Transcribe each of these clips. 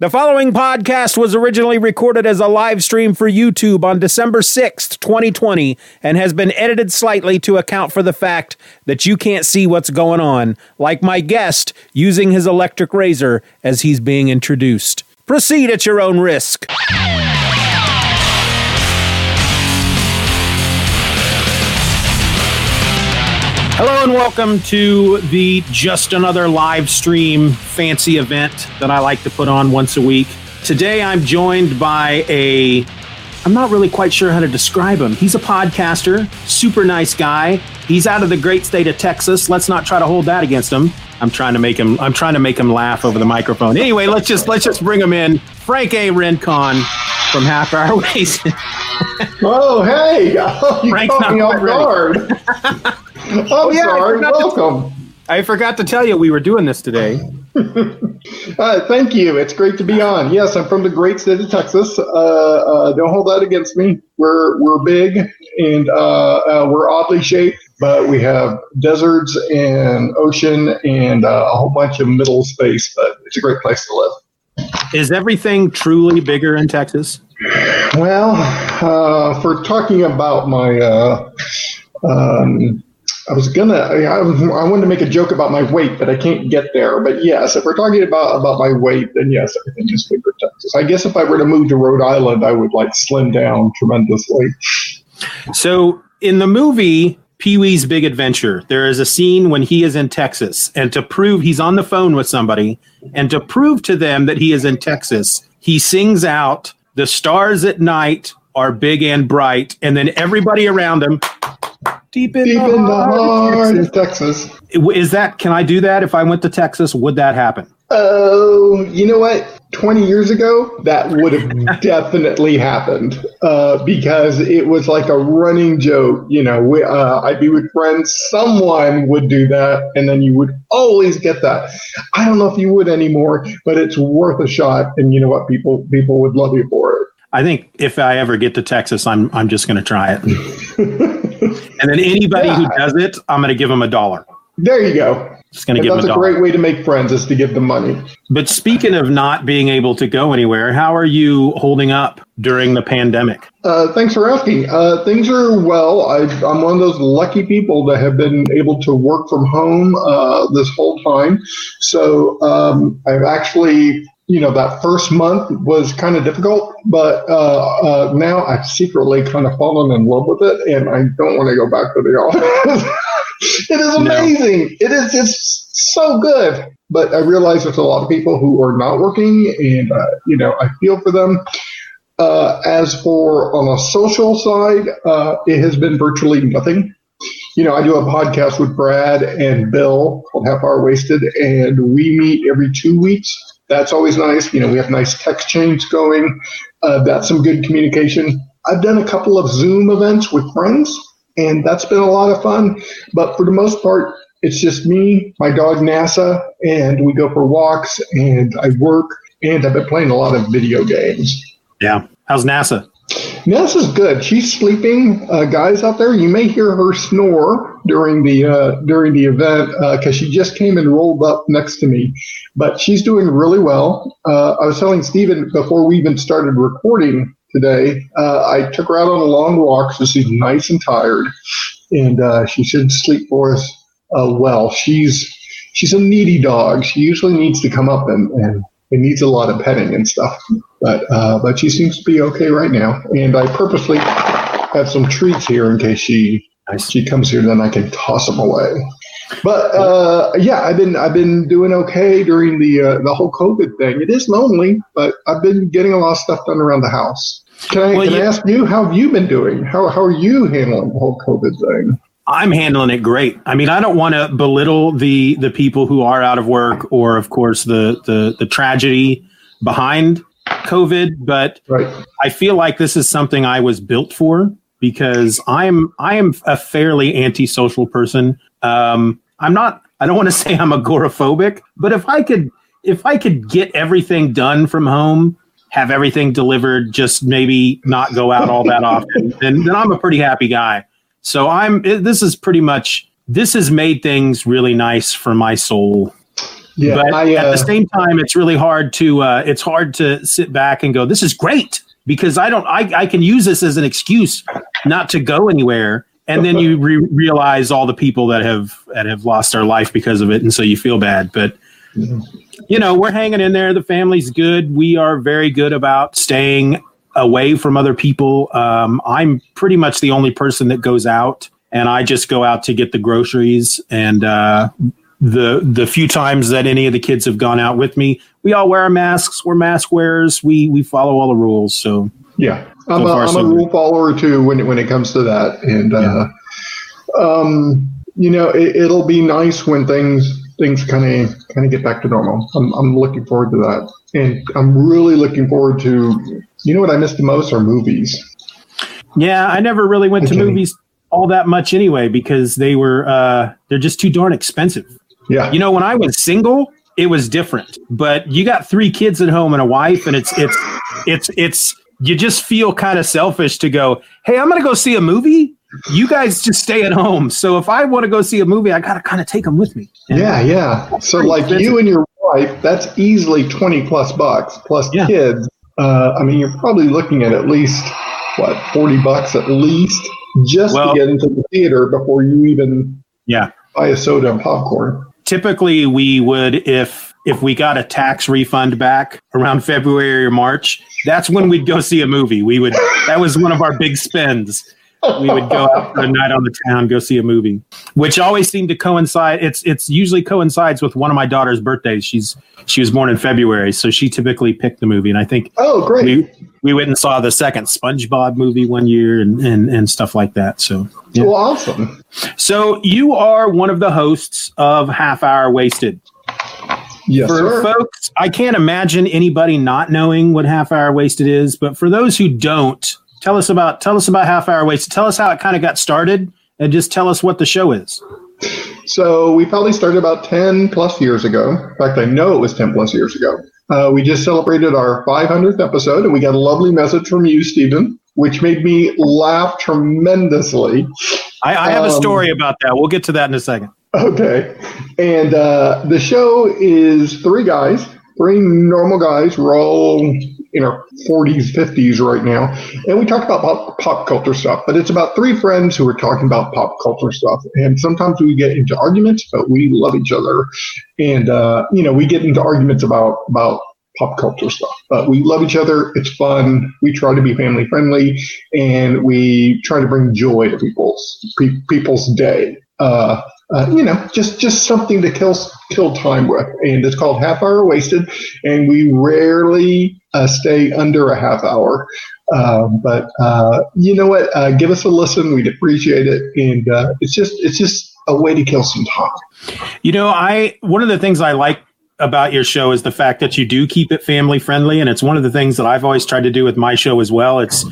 The following podcast was originally recorded as a live stream for YouTube on December 6th, 2020, and has been edited slightly to account for the fact that you can't see what's going on, like my guest using his electric razor as he's being introduced. Proceed at your own risk. Hello and welcome to the Just Another Live Stream fancy event that I like to put on once a week. Today I'm joined by a, I'm not really quite sure how to describe him. He's a podcaster, super nice guy. He's out of the great state of Texas. Let's not try to hold that against him. I'm trying to make him, I'm trying to make him laugh over the microphone. Anyway, let's just, let's just bring him in. Frank A. Rincon from Half Hour Wasted. oh, hey! Oh, you Frank's caught me off guard. I'm oh, yeah, sorry. I Welcome. To, I forgot to tell you we were doing this today. uh, thank you. It's great to be on. Yes, I'm from the great state of Texas. Uh, uh, don't hold that against me. We're we're big and uh, uh, we're oddly shaped, but we have deserts and ocean and uh, a whole bunch of middle space. But it's a great place to live. Is everything truly bigger in Texas? Well, for talking about my um, I was gonna, I, I wanted to make a joke about my weight, but I can't get there. But yes, if we're talking about about my weight, then yes, everything is bigger Texas. I guess if I were to move to Rhode Island, I would like slim down tremendously. So in the movie Pee Wee's Big Adventure, there is a scene when he is in Texas, and to prove he's on the phone with somebody, and to prove to them that he is in Texas, he sings out, "The stars at night are big and bright," and then everybody around him deep in, deep the, in heart the heart of Texas. Is that? Can I do that if I went to Texas? Would that happen? Oh, you know what? 20 years ago, that would have definitely happened uh, because it was like a running joke. You know, we, uh, I'd be with friends, someone would do that, and then you would always get that. I don't know if you would anymore, but it's worth a shot. And you know what? People people would love you for it. I think if I ever get to Texas, I'm I'm just going to try it. and then anybody yeah. who does it, I'm going to give them a dollar. There you go. Just going to give them a, a great way to make friends is to give them money. But speaking of not being able to go anywhere, how are you holding up during the pandemic? Uh, thanks for asking. Uh, things are well. i am one of those lucky people that have been able to work from home uh, this whole time. So um, I've actually you know that first month was kind of difficult, but uh, uh, now I've secretly kind of fallen in love with it, and I don't want to go back to the office. it is amazing. No. It is it's so good. But I realize there's a lot of people who are not working, and uh, you know I feel for them. Uh, as for on a social side, uh, it has been virtually nothing. You know, I do a podcast with Brad and Bill called Half Hour Wasted, and we meet every two weeks that's always nice. You know, we have nice text chains going. Uh, that's some good communication. I've done a couple of Zoom events with friends, and that's been a lot of fun. But for the most part, it's just me, my dog NASA, and we go for walks, and I work, and I've been playing a lot of video games. Yeah. How's NASA? NASA's good. She's sleeping. Uh, guys out there, you may hear her snore during the uh, during the event because uh, she just came and rolled up next to me. But she's doing really well. Uh, I was telling Stephen before we even started recording today. Uh, I took her out on a long walk, so she's nice and tired, and she should sleep for us well. She's she's a needy dog. She usually needs to come up and, and it needs a lot of petting and stuff. But uh, but she seems to be okay right now. And I purposely have some treats here in case she she comes here, then I can toss them away. But uh, yeah, I've been I've been doing okay during the uh, the whole COVID thing. It is lonely, but I've been getting a lot of stuff done around the house. Can I, well, can I ask you how have you been doing? How how are you handling the whole COVID thing? I'm handling it great. I mean, I don't want to belittle the the people who are out of work or, of course, the the the tragedy behind COVID, but right. I feel like this is something I was built for because I'm I am a fairly antisocial person. Um, I'm not. I don't want to say I'm agoraphobic, but if I could if I could get everything done from home, have everything delivered, just maybe not go out all that often, then then I'm a pretty happy guy. So I'm. This is pretty much. This has made things really nice for my soul. Yeah, but I, uh, at the uh, same time, it's really hard to uh, it's hard to sit back and go, "This is great," because I don't I, I can use this as an excuse not to go anywhere, and then you re- realize all the people that have that have lost their life because of it, and so you feel bad. But you know, we're hanging in there. The family's good. We are very good about staying away from other people. Um, I'm pretty much the only person that goes out, and I just go out to get the groceries and. Uh, the the few times that any of the kids have gone out with me, we all wear our masks. We're mask wearers. We we follow all the rules. So yeah, I'm, so a, I'm so a rule follower too when it, when it comes to that. And uh, um, you know, it, will be nice when things things kind of kind of get back to normal. I'm I'm looking forward to that, and I'm really looking forward to. You know what I miss the most are movies. Yeah, I never really went okay. to movies all that much anyway because they were uh, they're just too darn expensive. Yeah. You know, when I was single, it was different. But you got three kids at home and a wife, and it's it's it's it's you just feel kind of selfish to go, hey, I'm gonna go see a movie. You guys just stay at home. So if I want to go see a movie, I gotta kind of take them with me. And yeah, yeah. So like expensive. you and your wife, that's easily twenty plus bucks plus yeah. kids. Uh, I mean, you're probably looking at at least what forty bucks at least just well, to get into the theater before you even yeah buy a soda and popcorn typically we would if if we got a tax refund back around February or March, that's when we'd go see a movie. We would that was one of our big spends we would go out for a night on the town, go see a movie, which always seemed to coincide. It's it's usually coincides with one of my daughter's birthdays. She's she was born in February, so she typically picked the movie. And I think oh great, we, we went and saw the second SpongeBob movie one year and and, and stuff like that. So yeah. well, awesome. So you are one of the hosts of Half Hour Wasted. Yes, for sir. folks, I can't imagine anybody not knowing what Half Hour Wasted is, but for those who don't, tell us about tell us about Half Hour Wasted. Tell us how it kind of got started and just tell us what the show is. So we probably started about 10 plus years ago. In fact i know it was 10 plus years ago. Uh, we just celebrated our 500th episode and we got a lovely message from you stephen which made me laugh tremendously. I, I have um, a story about that. We'll get to that in a second. Okay. And uh, the show is three guys three normal guys all in our 40s, 50s right now. And we talk about pop, pop culture stuff, but it's about three friends who are talking about pop culture stuff. And sometimes we get into arguments, but we love each other. And, uh, you know, we get into arguments about, about pop culture stuff. But we love each other. It's fun. We try to be family friendly and we try to bring joy to people's, pe- people's day. Uh, uh, you know, just just something to kill kill time with, and it's called Half Hour Wasted, and we rarely uh, stay under a half hour. Um, but uh, you know what? Uh, give us a listen. We'd appreciate it, and uh, it's just it's just a way to kill some time. You know, I one of the things I like about your show is the fact that you do keep it family friendly, and it's one of the things that I've always tried to do with my show as well. It's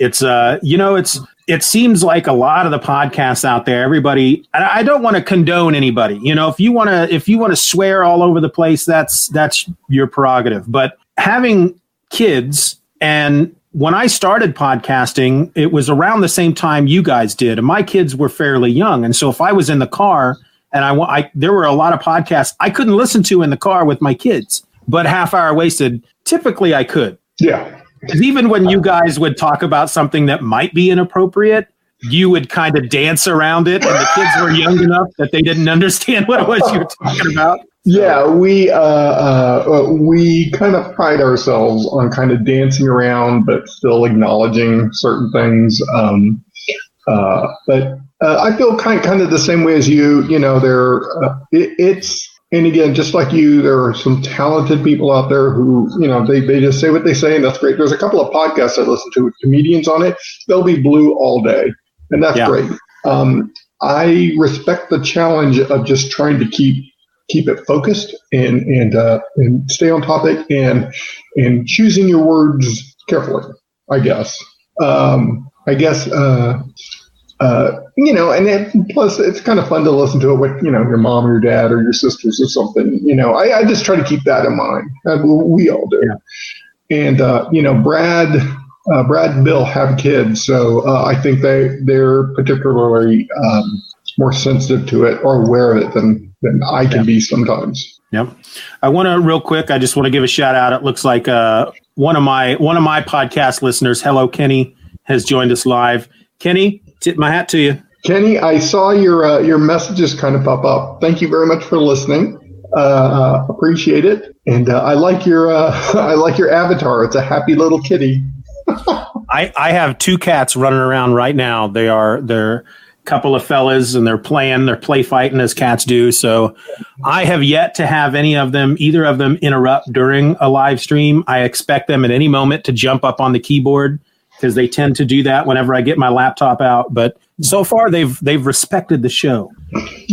it's uh you know it's it seems like a lot of the podcasts out there everybody i don't want to condone anybody you know if you want to if you want to swear all over the place that's that's your prerogative. But having kids and when i started podcasting it was around the same time you guys did and my kids were fairly young and so if i was in the car and i, I there were a lot of podcasts i couldn't listen to in the car with my kids but half hour wasted typically i could. Yeah even when you guys would talk about something that might be inappropriate, you would kind of dance around it, and the kids were young enough that they didn't understand what it was you were talking about. Yeah, we uh, uh, we kind of pride ourselves on kind of dancing around, but still acknowledging certain things. Um, uh, but uh, I feel kind kind of the same way as you. You know, there uh, it, it's and again, just like you, there are some talented people out there who, you know, they, they just say what they say, and that's great. There's a couple of podcasts I listen to with comedians on it. They'll be blue all day, and that's yeah. great. Um, I respect the challenge of just trying to keep keep it focused and and uh, and stay on topic and and choosing your words carefully. I guess. Um, I guess uh, uh, you know, and then plus it's kind of fun to listen to it with, you know, your mom or your dad or your sisters or something. You know, I, I just try to keep that in mind. Uh, we all do. Yeah. And, uh, you know, Brad, uh, Brad and Bill have kids. So uh, I think they, they're particularly um, more sensitive to it or aware of it than, than I can yeah. be sometimes. Yep. I want to real quick. I just want to give a shout out. It looks like uh, one of my one of my podcast listeners, Hello Kenny, has joined us live. Kenny, tip my hat to you. Kenny, I saw your uh, your messages kind of pop up. Thank you very much for listening. Uh, uh appreciate it, and uh, I like your uh, I like your avatar. It's a happy little kitty. I I have two cats running around right now. They are they're couple of fellas and they're playing, they're play fighting as cats do. So I have yet to have any of them, either of them interrupt during a live stream. I expect them at any moment to jump up on the keyboard because they tend to do that whenever I get my laptop out. But so far they've they've respected the show.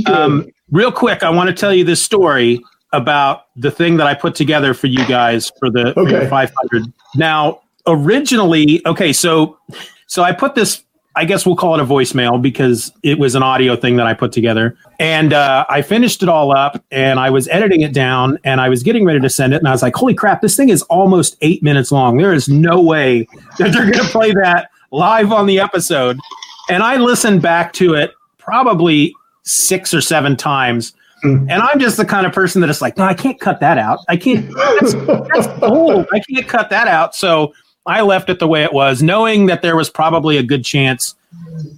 Um, real quick, I want to tell you this story about the thing that I put together for you guys for the, okay. for the 500. Now, originally, okay, so so I put this I guess we'll call it a voicemail because it was an audio thing that I put together. And uh, I finished it all up and I was editing it down and I was getting ready to send it. And I was like, holy crap, this thing is almost eight minutes long. There is no way that they're going to play that live on the episode. And I listened back to it probably six or seven times. Hmm. And I'm just the kind of person that is like, no, I can't cut that out. I can't. That's, that's old. I can't cut that out. So I left it the way it was, knowing that there was probably a good chance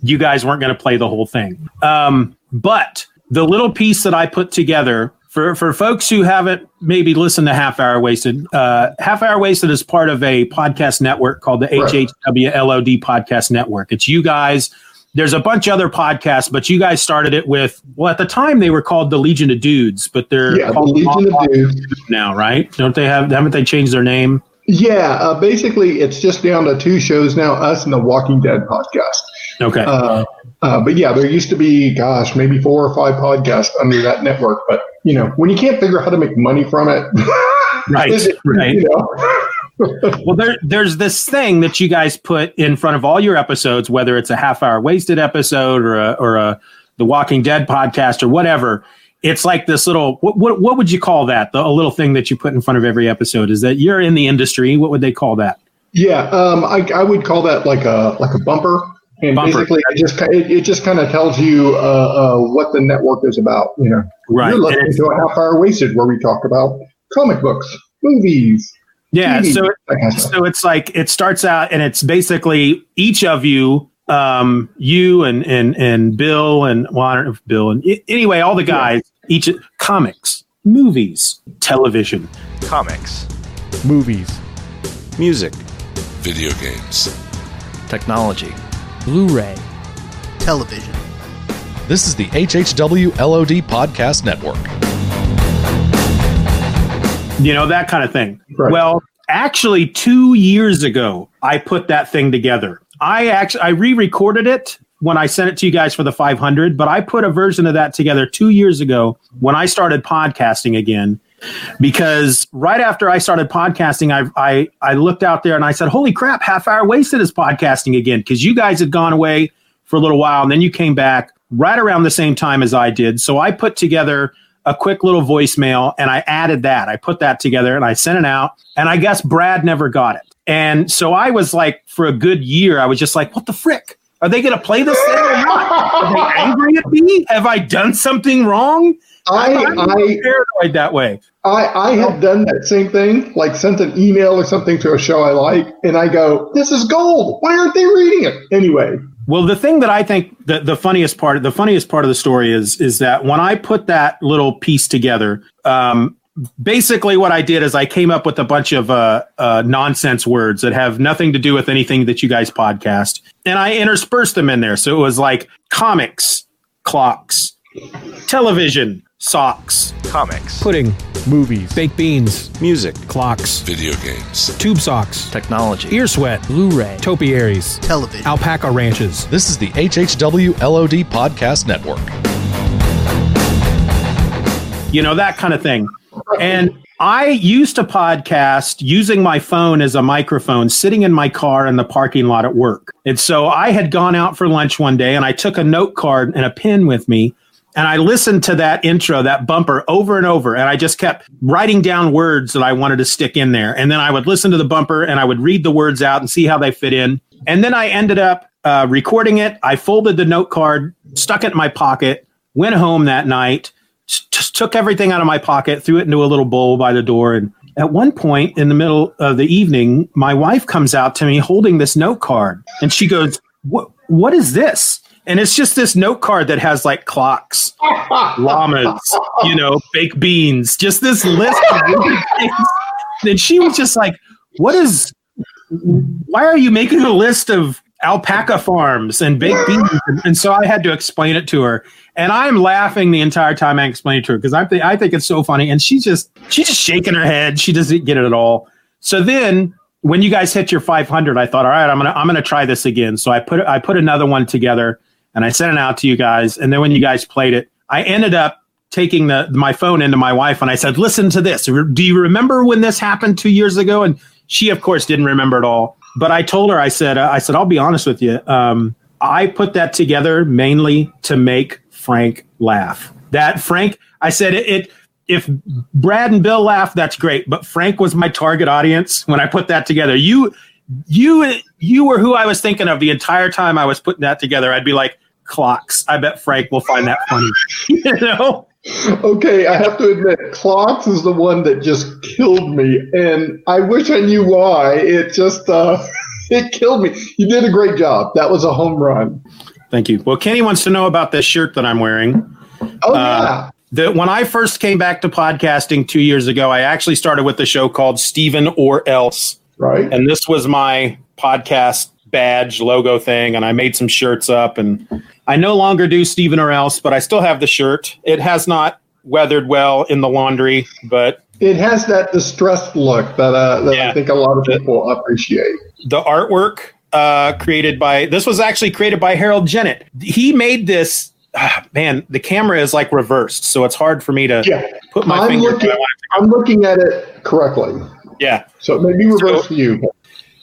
you guys weren't going to play the whole thing. Um, but the little piece that I put together for, for folks who haven't maybe listened to Half Hour Wasted, uh, Half Hour Wasted is part of a podcast network called the right. HHWLOD Podcast Network. It's you guys. There's a bunch of other podcasts, but you guys started it with, well, at the time they were called the Legion of Dudes, but they're yeah, called the Legion of Dudes now, right? Don't they have, haven't they changed their name? Yeah, uh, basically, it's just down to two shows now: us and the Walking Dead podcast. Okay. Uh, uh, but yeah, there used to be, gosh, maybe four or five podcasts under that network. But you know, when you can't figure out how to make money from it, right, right. You know? well, there, there's this thing that you guys put in front of all your episodes, whether it's a half hour wasted episode or a, or a the Walking Dead podcast or whatever it's like this little what, what, what would you call that? The, a little thing that you put in front of every episode? Is that you're in the industry. What would they call that? Yeah um, I, I would call that like a like a bumper. And bumper. basically it just it, it just kind of tells you uh, uh, what the network is about you know. Right. you're listening to a half hour wasted where we talk about comic books movies yeah TV, so it, so it's like it starts out and it's basically each of you um you and and and bill and well i don't know if bill and anyway all the guys each comics, movies, television, comics, movies, music, video games, technology, Blu-ray, television. This is the HHW LOD Podcast Network. You know, that kind of thing. Right. Well, actually 2 years ago, I put that thing together. I actually I re-recorded it when I sent it to you guys for the 500, but I put a version of that together two years ago when I started podcasting again. Because right after I started podcasting, I, I, I looked out there and I said, Holy crap, Half Hour Wasted is podcasting again. Because you guys had gone away for a little while and then you came back right around the same time as I did. So I put together a quick little voicemail and I added that. I put that together and I sent it out. And I guess Brad never got it. And so I was like, for a good year, I was just like, what the frick? Are they going to play this thing or not? Are they angry at me? Have I done something wrong? I, I'm I paranoid that way. I, I have done that same thing, like sent an email or something to a show I like, and I go, "This is gold. Why aren't they reading it?" Anyway. Well, the thing that I think the, the funniest part, the funniest part of the story is, is that when I put that little piece together, um, basically what I did is I came up with a bunch of uh, uh, nonsense words that have nothing to do with anything that you guys podcast, and I interspersed them in there. So it was like comics, clocks, television, socks, comics, pudding, movies, baked beans, music, clocks, video games, tube socks, technology, ear sweat, Blu-ray, topiaries, television, alpaca ranches. This is the HHW LOD Podcast Network. You know that kind of thing. And I used to podcast using my phone as a microphone, sitting in my car in the parking lot at work. And so I had gone out for lunch one day and I took a note card and a pen with me. And I listened to that intro, that bumper over and over. And I just kept writing down words that I wanted to stick in there. And then I would listen to the bumper and I would read the words out and see how they fit in. And then I ended up uh, recording it. I folded the note card, stuck it in my pocket, went home that night just took everything out of my pocket, threw it into a little bowl by the door. And at one point in the middle of the evening, my wife comes out to me holding this note card and she goes, What, what is this? And it's just this note card that has like clocks, llamas, you know, baked beans, just this list of things. And she was just like, What is, why are you making a list of alpaca farms and baked beans? And, and so I had to explain it to her. And I'm laughing the entire time I explain it to her because I think I think it's so funny. And she's just she's just shaking her head. She doesn't get it at all. So then when you guys hit your 500, I thought, all right, I'm gonna I'm gonna try this again. So I put I put another one together and I sent it out to you guys. And then when you guys played it, I ended up taking the my phone into my wife and I said, "Listen to this. Do you remember when this happened two years ago?" And she, of course, didn't remember at all. But I told her, I said, uh, I said, I'll be honest with you. Um, I put that together mainly to make Frank laugh. That Frank, I said it, it if Brad and Bill laugh, that's great. But Frank was my target audience when I put that together. You, you, you were who I was thinking of the entire time I was putting that together. I'd be like, clocks. I bet Frank will find that funny. you know? Okay, I have to admit, clocks is the one that just killed me, and I wish I knew why. It just uh, it killed me. You did a great job. That was a home run. Thank you. Well, Kenny wants to know about this shirt that I'm wearing. Oh, uh, yeah. when I first came back to podcasting two years ago, I actually started with a show called Stephen or Else. Right. And this was my podcast badge logo thing. And I made some shirts up. And I no longer do Stephen or Else, but I still have the shirt. It has not weathered well in the laundry, but. It has that distressed look that, uh, that yeah. I think a lot of people appreciate. The artwork uh, created by this was actually created by Harold Jennett. He made this. Uh, man, the camera is like reversed, so it's hard for me to yeah. put my I'm finger. Looking, I'm looking at it correctly. Yeah, so it may be reversed so, you.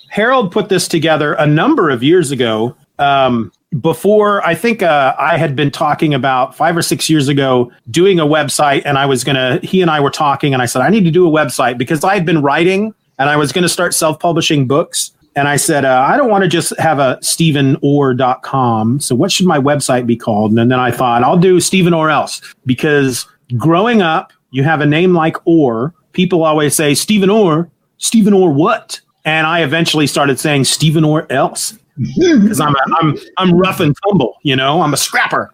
Harold put this together a number of years ago. Um, before I think uh, I had been talking about five or six years ago doing a website, and I was gonna. He and I were talking, and I said I need to do a website because I had been writing and I was to start self publishing books. And I said, uh, I don't want to just have a StephenOr.com. So what should my website be called? And then I thought, I'll do Stephen or else because growing up, you have a name like Or. People always say Stephen Or, Stephen or what? And I eventually started saying Stephen or else because I'm, I'm, I'm rough and tumble, you know, I'm a scrapper.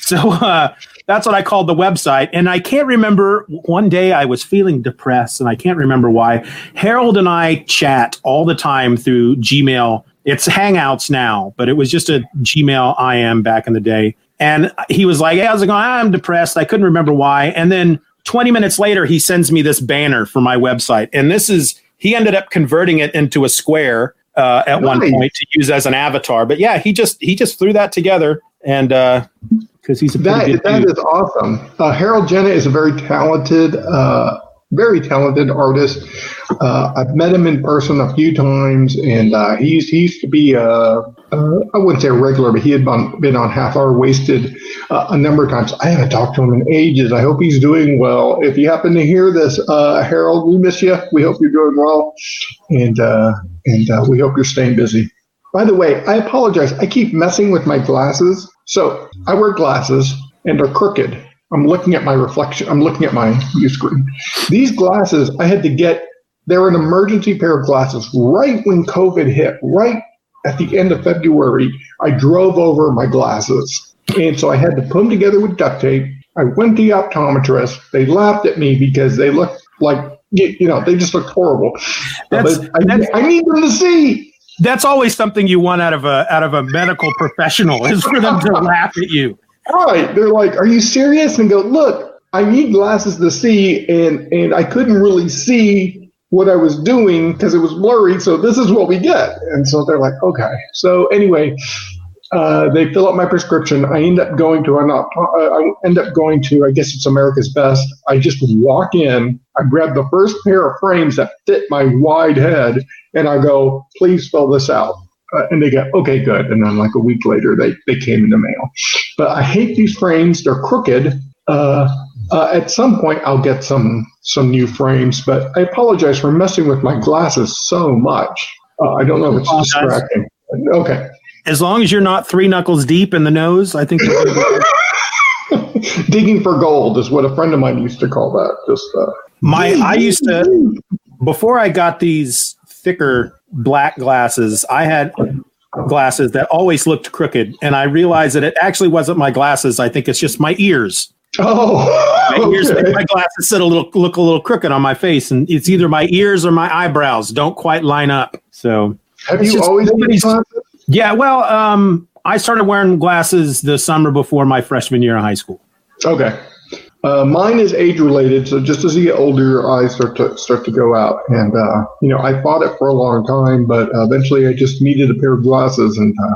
So uh, that's what I called the website. And I can't remember one day I was feeling depressed and I can't remember why. Harold and I chat all the time through Gmail. It's Hangouts now, but it was just a Gmail IM back in the day. And he was like, Hey, how's it going? I'm depressed. I couldn't remember why. And then 20 minutes later, he sends me this banner for my website. And this is, he ended up converting it into a square uh, at nice. one point to use as an avatar. But yeah, he just he just threw that together and uh, because he's a that, that is awesome. Uh, Harold Jennett is a very talented, uh, very talented artist. Uh, I've met him in person a few times, and uh, he's he used to be a, uh, uh, I wouldn't say a regular, but he had been, been on Half Hour Wasted a number of times. I haven't talked to him in ages. I hope he's doing well. If you happen to hear this, Harold, we miss you. We hope you're doing well, and and we hope you're staying busy. By the way, I apologize. I keep messing with my glasses. So I wear glasses and they're crooked. I'm looking at my reflection. I'm looking at my view screen. These glasses, I had to get, they're an emergency pair of glasses right when COVID hit, right at the end of February. I drove over my glasses. And so I had to put them together with duct tape. I went to the optometrist. They laughed at me because they looked like, you know, they just looked horrible. That's, I, that's, I need them to see that's always something you want out of a out of a medical professional is for them to laugh at you. Right. They're like, "Are you serious?" And go, "Look, I need glasses to see, and and I couldn't really see what I was doing because it was blurry. So this is what we get." And so they're like, "Okay." So anyway, uh, they fill out my prescription. I end up going to an uh, I end up going to I guess it's America's Best. I just walk in. I grab the first pair of frames that fit my wide head, and I go, "Please fill this out." Uh, and they go, "Okay, good." And then like a week later, they they came in the mail. But I hate these frames. They're crooked. Uh, uh, at some point, I'll get some some new frames. But I apologize for messing with my glasses so much. Uh, I don't know if it's distracting. Okay as long as you're not three knuckles deep in the nose, I think. digging for gold is what a friend of mine used to call that. Just uh, My I used to before I got these thicker black glasses, I had glasses that always looked crooked, and I realized that it actually wasn't my glasses. I think it's just my ears. oh, My ears okay. my glasses sit a little look a little crooked on my face, and it's either my ears or my eyebrows don't quite line up. So have you always yeah, well, um, I started wearing glasses the summer before my freshman year of high school. Okay. Uh, mine is age related, so just as you get older, your eyes start to start to go out, and uh, you know I fought it for a long time, but uh, eventually I just needed a pair of glasses, and uh,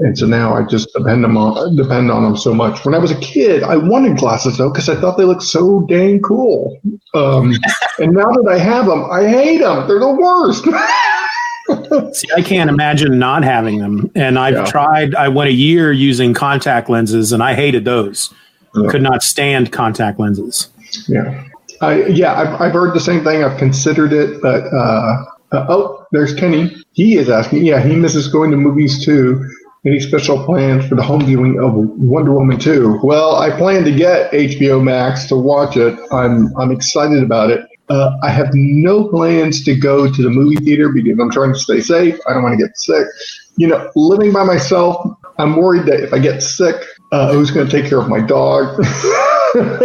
and so now I just depend them on depend on them so much. When I was a kid, I wanted glasses though because I thought they looked so dang cool, um, and now that I have them, I hate them. They're the worst. See, I can't imagine not having them. And I've Yeah. tried, I went a year using contact lenses and I hated those. Yeah. Could not stand contact lenses. Yeah. I, yeah, I've, I've heard the same thing. I've considered it, but uh, uh, oh, there's Kenny. He is asking. Yeah, he misses going to movies too. Any special plans for the home viewing of Wonder Woman 2? Well, I plan to get HBO Max to watch it. I'm I'm excited about it. Uh, I have no plans to go to the movie theater because I'm trying to stay safe. I don't want to get sick. You know, living by myself, I'm worried that if I get sick, uh, who's going to take care of my dog?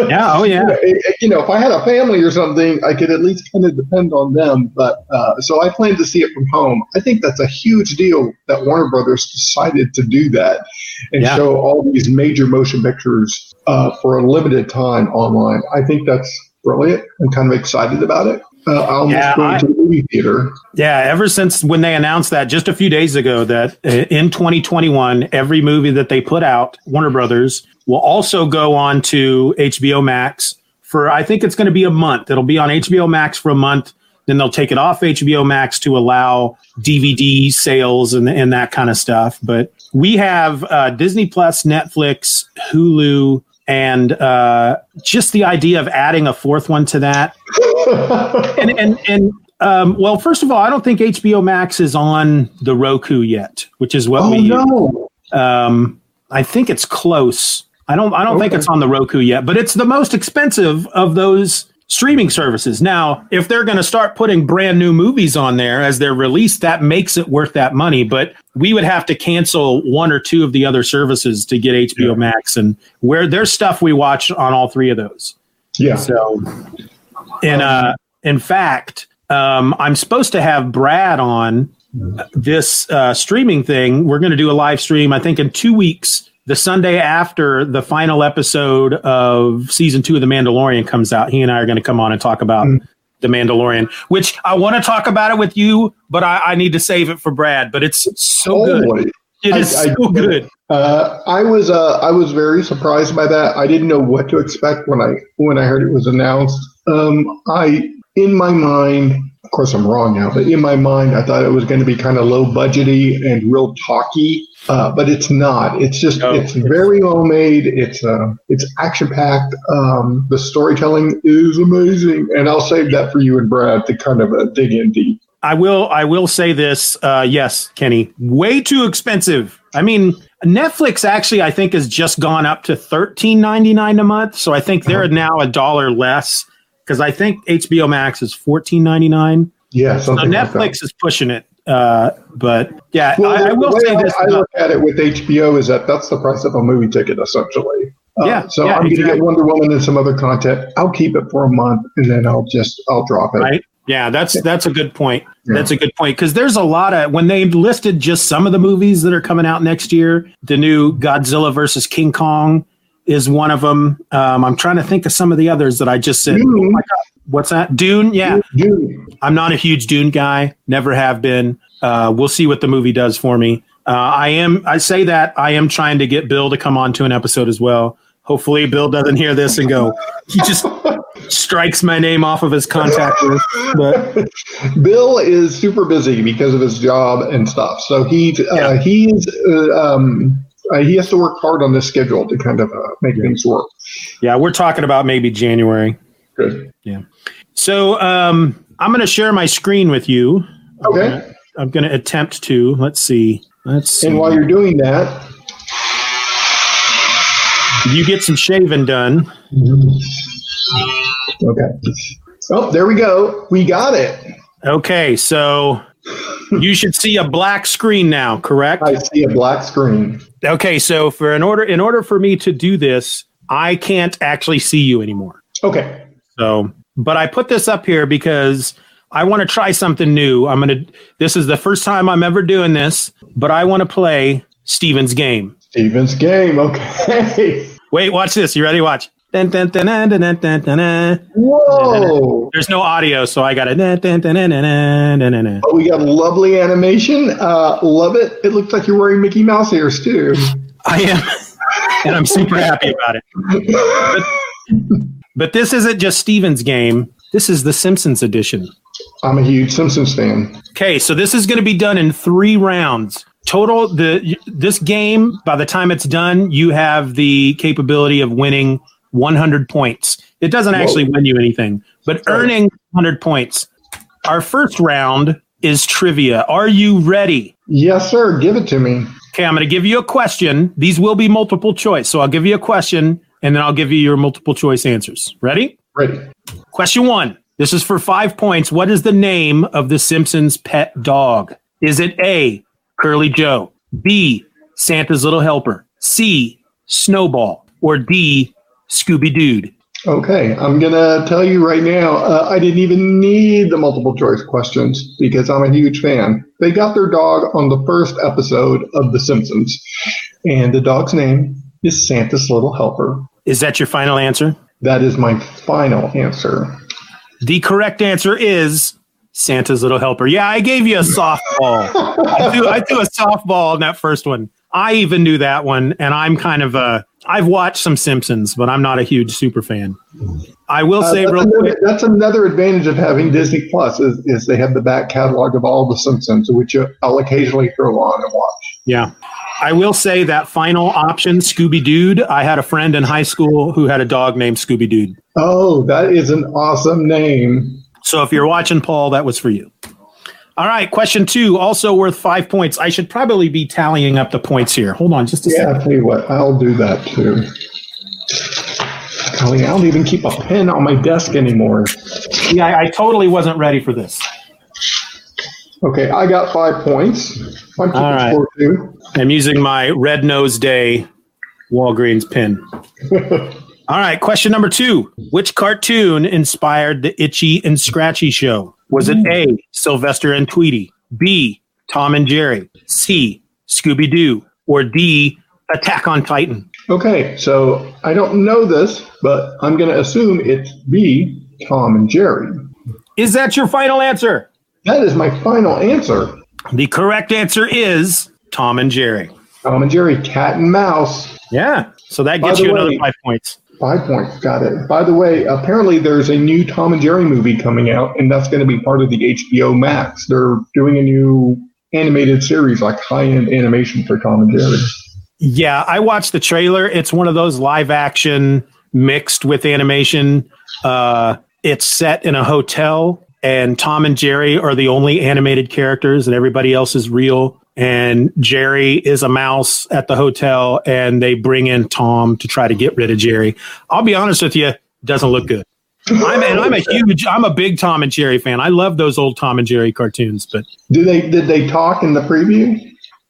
Yeah. Oh, yeah. you know, it- you know, if I had a family or something, I could at least kind of depend on them. But uh, so I plan to see it from home. I think that's a huge deal that Warner Brothers decided to do that and Yeah. show all these major motion pictures uh, for a limited time online. I think that's brilliant. I'm kind of excited about it. Uh, I'll Yeah, going I- to the movie theater. Yeah. Ever since when they announced that just a few days ago that uh, in 2021, every movie that they put out, Warner Brothers, will also go on to HBO Max for, I think it's going to be a month. It'll be on HBO Max for a month. Then they'll take it off HBO Max to allow DVD sales and, and that kind of stuff. But we have uh, Disney Plus, Netflix, Hulu, and uh, just the idea of adding a fourth one to that and and and um, well, first of all, I don't think HBO Max is on the Roku yet, which is what oh we. no! Um, I think it's close. I don't. I don't think it's on the Roku yet, but it's the most expensive of those streaming services. Now, if they're going to start putting brand new movies on there as they're released, that makes it worth that money. But we would have to cancel one or two of the other services to get HBO Yeah. Max, and where there's stuff we watch on all three of those. Yeah. So, and uh, in fact, um, I'm supposed to have Brad on this uh, streaming thing. We're going to do a live stream. I think in two weeks, the Sunday after the final episode of season two of The Mandalorian comes out. He and I are going to come on and talk about. The Mandalorian, which I want to talk about it with you, but I, I need to save it for Brad. But it's so good. Holy. It I- is I- so good. Uh, I was uh, I was very surprised by that. I didn't know what to expect when I when I heard it was announced. Um, I in my mind, of course I'm wrong now, but in my mind I thought it was going to be kind of low budgety and real talky, uh, but it's not. It's just No, it's it's- very well made. It's uh, it's action packed. Um, the storytelling is amazing, and I'll save that for you and Brad to kind of uh, dig in deep. I will. I will say this. Uh, yes, Kenny, way too expensive. I mean, Netflix actually, I think, has just gone up to thirteen ninety nine a month. So I think they're now a dollar less because I think HBO Max is fourteen ninety nine. Yeah, So something like that. Netflix is pushing it. Uh, but yeah, Well, I, I will say I, this. I look at it with HBO is that that's the price of a movie ticket, essentially. Uh, Yeah, So yeah, I'm going to get Wonder Woman and some other content. I'll keep it for a month, and then I'll just I'll drop it. Right. Yeah, that's that's a good point. Yeah. That's a good point because there's a lot of when they listed just some of the movies that are coming out next year. The new Godzilla versus King Kong is one of them. Um, I'm trying to think of some of the others that I just said. Dune. Oh my God, what's that? Dune. Yeah, Dude, I'm not a huge Dune guy. Never have been. Uh, we'll see what the movie does for me. Uh, I am. I say that I am trying to get Bill to come on to an episode as well. Hopefully, Bill doesn't hear this and go. He just strikes my name off of his contact list. But Bill is super busy because of his job and stuff. So he's uh, he's uh, um, uh, he has to work hard on this schedule to kind of uh, make things work. yeah, we're talking about maybe January. Good. Yeah. So um, I'm going to share my screen with you. Okay. I'm going to attempt to. Let's see. Let's see. And while you're doing that, You get some shaving done. Okay. Oh, there we go. We got it. Okay, so you should see a black screen now, correct? I see a black screen. Okay, so for in order in order for me to do this, I can't actually see you anymore. Okay. So, but I put this up here because I want to try something new. I'm going to this is the first time I'm ever doing this, but I want to play Stephen's game. Stephen's game. Okay. Wait, watch this. You ready? Watch. Dun, dun, dun, Whoa! There's no audio, so I got it. But we got lovely animation. Uh, love it. It looks like you're wearing Mickey Mouse ears too. I am, and I'm super happy about it. But, but this isn't just Stephen's game. This is the Simpsons edition. I'm a huge Simpsons fan. Okay, so this is going to be done in three rounds total the this game by the time it's done you have the capability of winning 100 points. It doesn't actually win you anything, but earning 100 points. Our first round is trivia. Are you ready? Yes, sir. Give it to me. Okay, I'm going to give you a question. These will be multiple choice. So I'll give you a question and then I'll give you your multiple choice answers. Ready? Ready. Question one. This is for five points. What is the name of the Simpsons pet dog? Is it A, Curly Joe, B, Santa's Little Helper, C, Snowball, or D, Scooby Dude? Okay, I'm gonna tell you right now. Uh, I didn't even need the multiple choice questions because I'm a huge fan. They got their dog on the first episode of The Simpsons, and the dog's name is Santa's Little Helper. Is that your final answer? That is my final answer. The correct answer is Santa's Little Helper. Yeah, I gave you a softball. I, threw, I threw a softball in that first one. I even knew that one, and I'm kind of a. I've watched some Simpsons, but I'm not a huge super fan. I will Uh, say that's, real another, quick. that's another advantage of having Disney Plus is, is they have the back catalog of all the Simpsons, which I'll occasionally throw on and watch. Yeah. I will say that final option, Scooby Dude. I had a friend in high school who had a dog named Scooby Dude. Oh, that is an awesome name. So if you're watching, Paul, that was for you. All right. Question two, also worth five points. I should probably be tallying up the points here. Hold on just a Yeah, second. I'll tell you what, I'll do that too. I don't even keep a pen on my desk anymore. Yeah, I, I totally wasn't ready for this. Okay, I got five points. I'm keeping All right. score too. I'm using my Red Nose Day Walgreens pin. All right, question number two. Which cartoon inspired the Itchy and Scratchy show? Was it A, Sylvester and Tweety, B, Tom and Jerry, C, Scooby Doo, or D, Attack on Titan? Okay, so I don't know this, but I'm going to assume it's B, Tom and Jerry. Is that your final answer? That is my final answer. The correct answer is Tom and Jerry. Tom and Jerry, cat and mouse. Yeah, so that By gets you another five points. Five points, got it. By the way, apparently there's a new Tom and Jerry movie coming out, and that's going to be part of the HBO Max. They're doing a new animated series, like high-end animation for Tom and Jerry. Yeah, I watched the trailer. It's one of those live action mixed with animation. Uh, it's set in a hotel, and Tom and Jerry are the only animated characters, and everybody else is real. And Jerry is a mouse at the hotel, and they bring in Tom to try to get rid of Jerry. I'll be honest with you, doesn't look good. I'm and I'm a huge, I'm a big Tom and Jerry fan. I love those old Tom and Jerry cartoons, but Did they did they talk in the preview?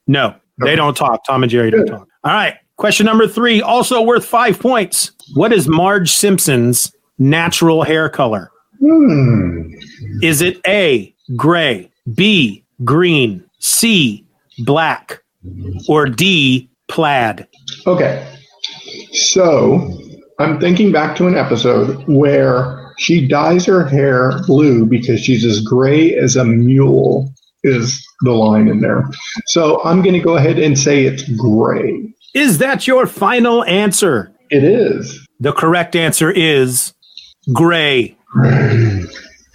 no, they don't talk. Tom and Jerry don't talk. All right. Question number three, also worth five points. What is Marge Simpson's natural hair color? Hmm. Is it A, gray, B, green, C, black, or D, plaid? Okay. So I'm thinking back to an episode where she dyes her hair blue because she's as gray as a mule, is the line in there. So I'm going to go ahead and say it's gray. Is that your final answer? It is. The correct answer is gray.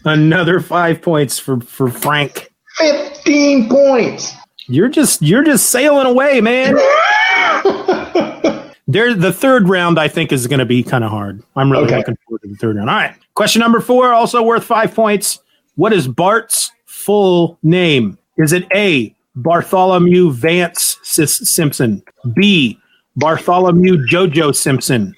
Another five points for, for Frank. 15 points. You're just you're just sailing away, man. There, the third round I think is going to be kind of hard. I'm really Okay. looking forward to the third round. All right, question number four, also worth five points. What is Bart's full name? Is it A. Bartholomew Vance Sis- Simpson, B. Bartholomew Jojo Simpson,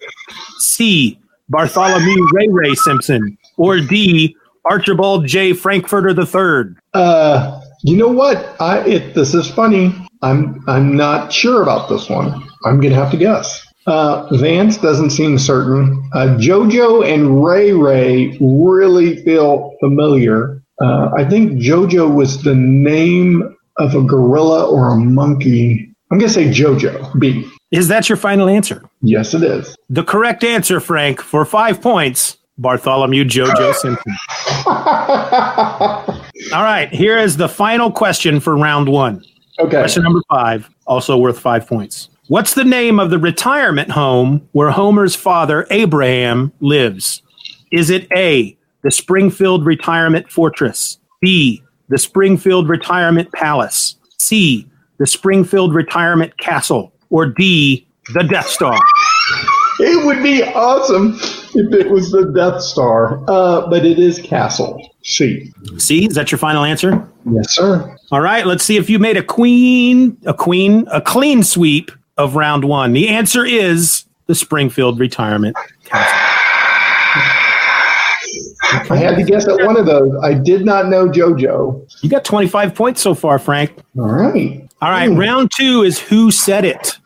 C. Bartholomew Ray Ray Simpson, or D. Archibald J. Frankfurter III? Uh, you know what? I it this is funny. I'm I'm not sure about this one. I'm gonna have to guess. Uh, Vance doesn't seem certain. Uh, JoJo and Ray Ray really feel familiar. Uh, I think JoJo was the name of a gorilla or a monkey. I'm gonna say JoJo. B. Is that your final answer? Yes, it is. The correct answer, Frank, for five points, Bartholomew Jojo Simpson. All right, here is the final question for round one. Okay. Question number five, also worth five points. What's the name of the retirement home where Homer's father, Abraham, lives? Is it A, the Springfield Retirement Fortress? B, the Springfield Retirement Palace? C, the Springfield Retirement Castle? Or D, the Death Star? It would be awesome if it was the Death Star, uh, but it is Castle. C. C, is that your final answer? Yes, sir. All right, let's see if you made a queen, a queen, a clean sweep of round one. The answer is the Springfield Retirement Castle. I had to guess at one of those. I did not know JoJo. You got 25 points so far, Frank. All right. All right, round two is who said it.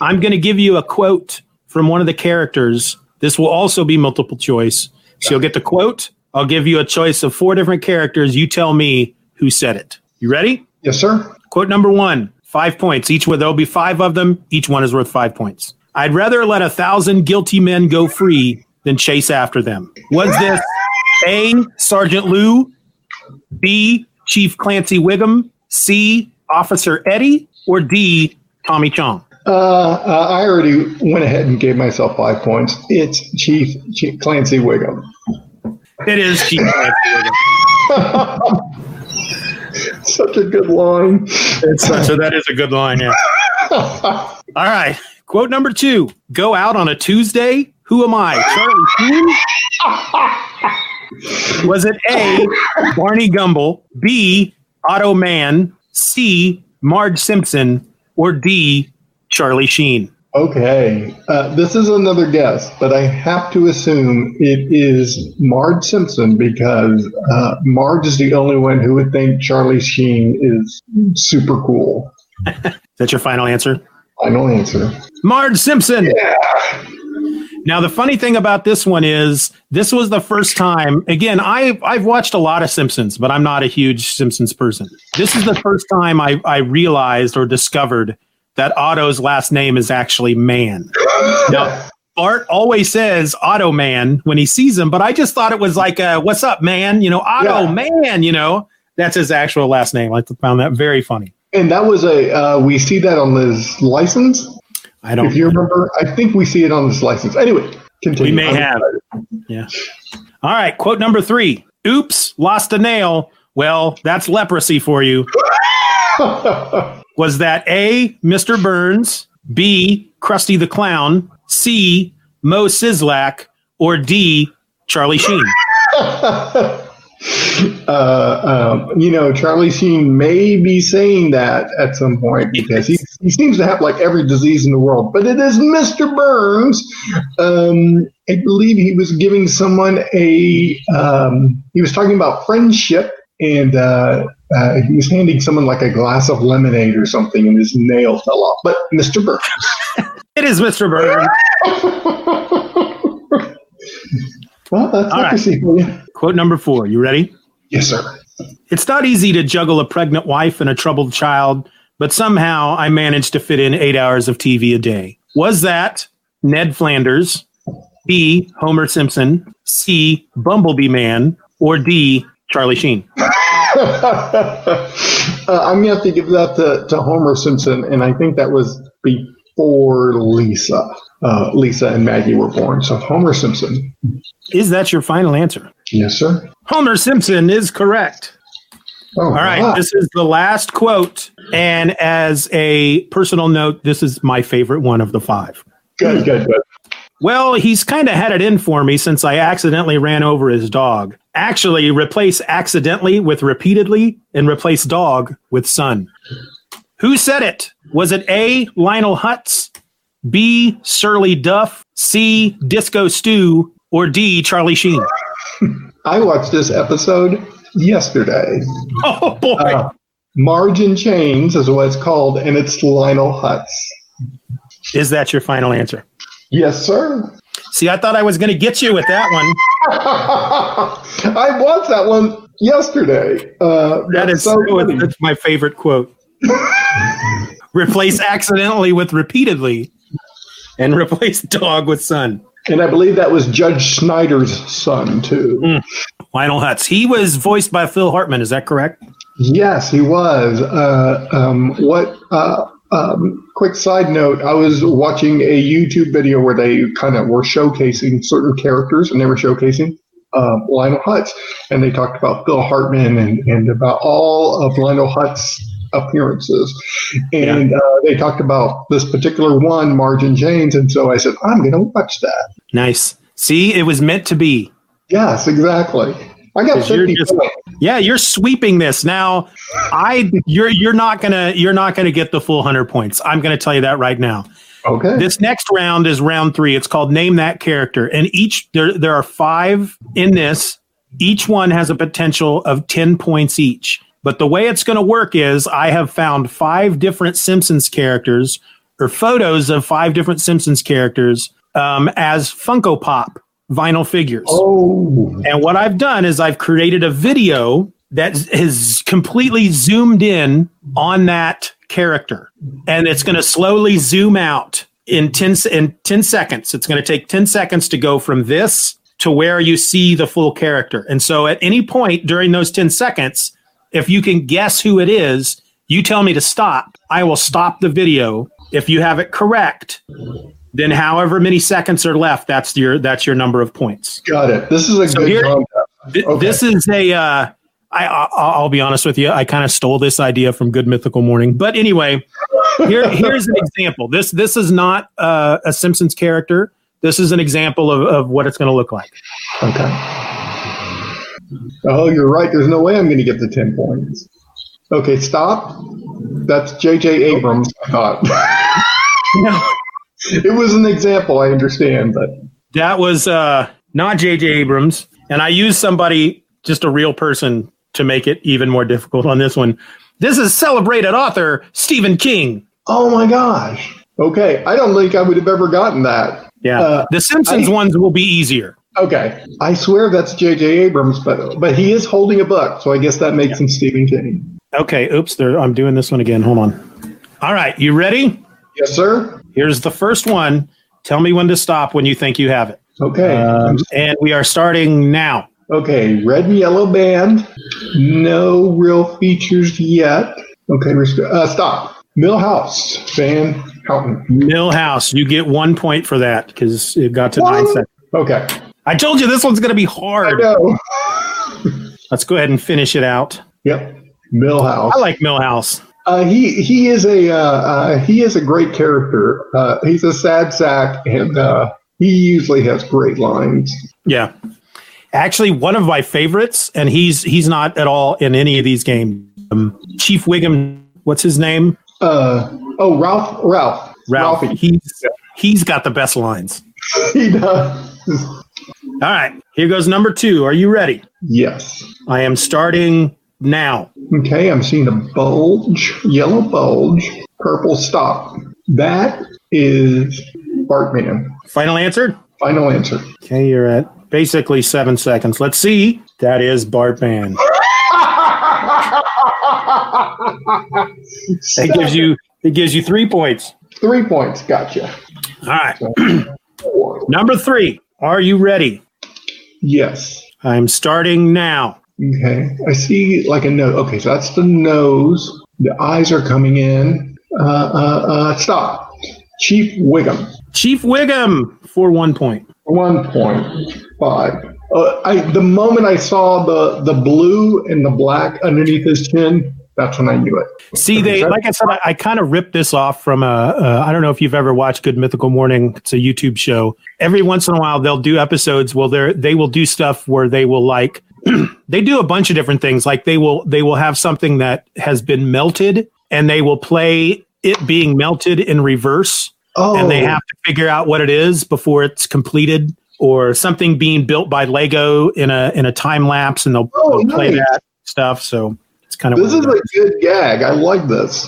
I'm going to give you a quote from one of the characters. This will also be multiple choice. So you'll get the quote. I'll give you a choice of four different characters. You tell me who said it. You ready? Yes, sir. Quote number one, five points. Each there'll be five of them. Each one is worth five points. I'd rather let a thousand guilty men go free than chase after them. Was this A. Sergeant Lou, B. Chief Clancy Wiggum, C. Officer Eddie, or D. Tommy Chong? Uh, uh, I already went ahead and gave myself five points. It's Chief, Chief Clancy Wiggum. It is Chief Clancy Wiggum. Such a good line. It's such a, that is a good line, yeah. All right. Quote number two Go out on a Tuesday. Who am I? Charlie Sheen? Was it A, Barney Gumble, B, Otto Mann, C, Marge Simpson, or D, Charlie Sheen? Okay. Uh, this is another guess, but I have to assume it is Marge Simpson because uh, Marge is the only one who would think Charlie Sheen is super cool. Is that your final answer? Final answer. Marge Simpson. Yeah. Now the funny thing about this one is this was the first time. Again, I I've watched a lot of Simpsons, but I'm not a huge Simpsons person. This is the first time I I realized or discovered that Otto's last name is actually Mann. Now Bart always says Otto Man when he sees him, but I just thought it was like a, "What's up, man?" You know, Otto Yeah. Man. You know, that's his actual last name. I found that very funny. And that was a, uh, we see that on his license. I don't. If you remember, I think we see it on his license. Anyway, continue. We may I'm have. Yeah. All right. Quote number three. Oops, lost a nail. Well, that's leprosy for you. Was that A, Mr. Burns, B, Krusty the Clown, C, Moe Szyslak, or D, Charlie Sheen? uh, um, you know, Charlie Sheen may be saying that at some point because he, he seems to have like every disease in the world. But it is Mr. Burns. Um, I believe he was giving someone a, um, he was talking about friendship and uh, uh, he was handing someone like a glass of lemonade or something and his nail fell off. But Mr. Burns. It is Mr. Burns. well, that's All right. for you. Quote number four. You ready? Yes, sir. It's not easy to juggle a pregnant wife and a troubled child, but somehow I managed to fit in eight hours of TV a day. Was that Ned Flanders, B, Homer Simpson, C, Bumblebee Man, or D, Charlie Sheen? uh, I'm gonna have to give that to, to Homer Simpson, and I think that was before Lisa. Uh, Lisa and Maggie were born. So Homer Simpson. Is that your final answer? Yes, sir. Homer Simpson is correct. Oh, All right, wow. this is the last quote. And as a personal note, this is my favorite one of the five. good, good, good. Well, he's kind of had it in for me since I accidentally ran over his dog. Actually, replace accidentally with repeatedly and replace dog with son. Who said it? Was it A. Lionel Hutz, B. Surly Duff, C. Disco Stew, or D. Charlie Sheen? I watched this episode yesterday. Oh boy! Uh, Marge in Chains is what it's called, and it's Lionel Hutz. Is that your final answer? Yes, sir. See, I thought I was going to get you with that one. I watched that one yesterday. Uh, That is so funny. that's my favorite quote. replace accidentally with repeatedly, and replace dog with son. And I believe that was Judge Snyder's son, too. Lionel Hutz. He was voiced by Phil Hartman. Is that correct? Yes, he was. Uh, um, what? Uh, um, quick side note: I was watching a YouTube video where they kind of were showcasing certain characters, and they were showcasing um, Lionel Hutz, and they talked about Phil Hartman and, and about all of Lionel Hutz's appearances, and uh, they talked about this particular one, Marge in Chains, and so I said, I'm going to watch that. Nice. See, it was meant to be. Yes, exactly. I got 'Cause you're just- Yeah, you're sweeping this now. I you're you're not gonna you're not gonna get the full hundred points. I'm gonna tell you that right now. Okay. This next round is round three. It's called Name That Character, and each there there are five in this. Each one has a potential of ten points each. But the way it's going to work is I have found five different Simpsons characters or photos of five different Simpsons characters um, as Funko Pop vinyl figures. oh, And what I've done is I've created a video that is completely zoomed in on that character. And it's going to slowly zoom out in 10, in 10 seconds. It's going to take 10 seconds to go from this to where you see the full character. And so at any point during those 10 seconds, if you can guess who it is, you tell me to stop. I will stop the video. If you have it correct, then however many seconds are left, that's your that's your number of points. got it. This is a So good here- Th- Okay. This is a. Uh, I, I I'll be honest with you. I kind of stole this idea from Good Mythical Morning, but anyway, here here's an example. This this is not uh, a Simpsons character. This is an example of, of what it's going to look like. Okay. Oh, you're right. There's no way I'm going to get the 10 points. Okay, stop. That's J.J. Abrams, I thought. it was an example, I understand, but That was uh, not J.J. Abrams, and I used somebody, just a real person, to make it even more difficult on this one. This is celebrated author Stephen King. oh my gosh. Okay, I don't think I would have ever gotten that. Yeah, Uh, the Simpsons I- ones will be easier. Okay, I swear that's J.J. Abrams, but but he is holding a book, so I guess that makes him Stephen King. Okay, oops, there, I'm doing this one again. Hold on. All right, you ready? Yes, sir. Here's the first one. Tell me when to stop when you think you have it. Okay. Um, and we are starting now. Okay, red and yellow band. No real features yet. Okay, uh, stop. Milhouse Van Houten. Milhouse, you get one point for that because it got to nine seconds. Okay, I told you this one's going to be I hard. know. Let's go ahead and finish it out. Yep, Milhouse. I like Milhouse. Uh, he he is a uh, uh, he is a great character. Uh, he's a sad sack, and uh, he usually has great lines. Yeah. Actually, one of my favorites, and he's he's not at all in any of these games. Um, Chief Wiggum, what's his name? Uh, oh, Ralph Ralph Ralph. Ralphie. He's he's got the best lines. he does. All right, here goes number two. Are you ready? Yes. I am starting now. Okay, I'm seeing a bulge, yellow bulge, purple stop. That is Bartman. Final answer? Final answer. Okay, you're at basically seven seconds. Let's see. That is Bartman. That gives you it gives you three points. three points. Gotcha. All right. Number three. Are you ready? Yes. I'm starting now. Okay. I see like a nose. Okay, so that's the nose. The eyes are coming in. Uh, uh, uh, stop. Chief Wiggum. Chief Wiggum for one point. One point five. Uh, I the moment I saw the the blue and the black underneath his chin, that's when I knew it. See, they like I said, I, I kind of ripped this off from a. Uh, I don't know if you've ever watched Good Mythical Morning. It's a YouTube show. Every once in a while, they'll do episodes. Well, they they will do stuff where they will like. they do a bunch of different things. Like they will they will have something that has been melted, and they will play it being melted in reverse. Oh, and they have to figure out what it is before it's completed, or something being built by Lego in a in a time lapse, and they'll, Oh, they'll play that stuff. So it's kind of this is a good gag. I like this.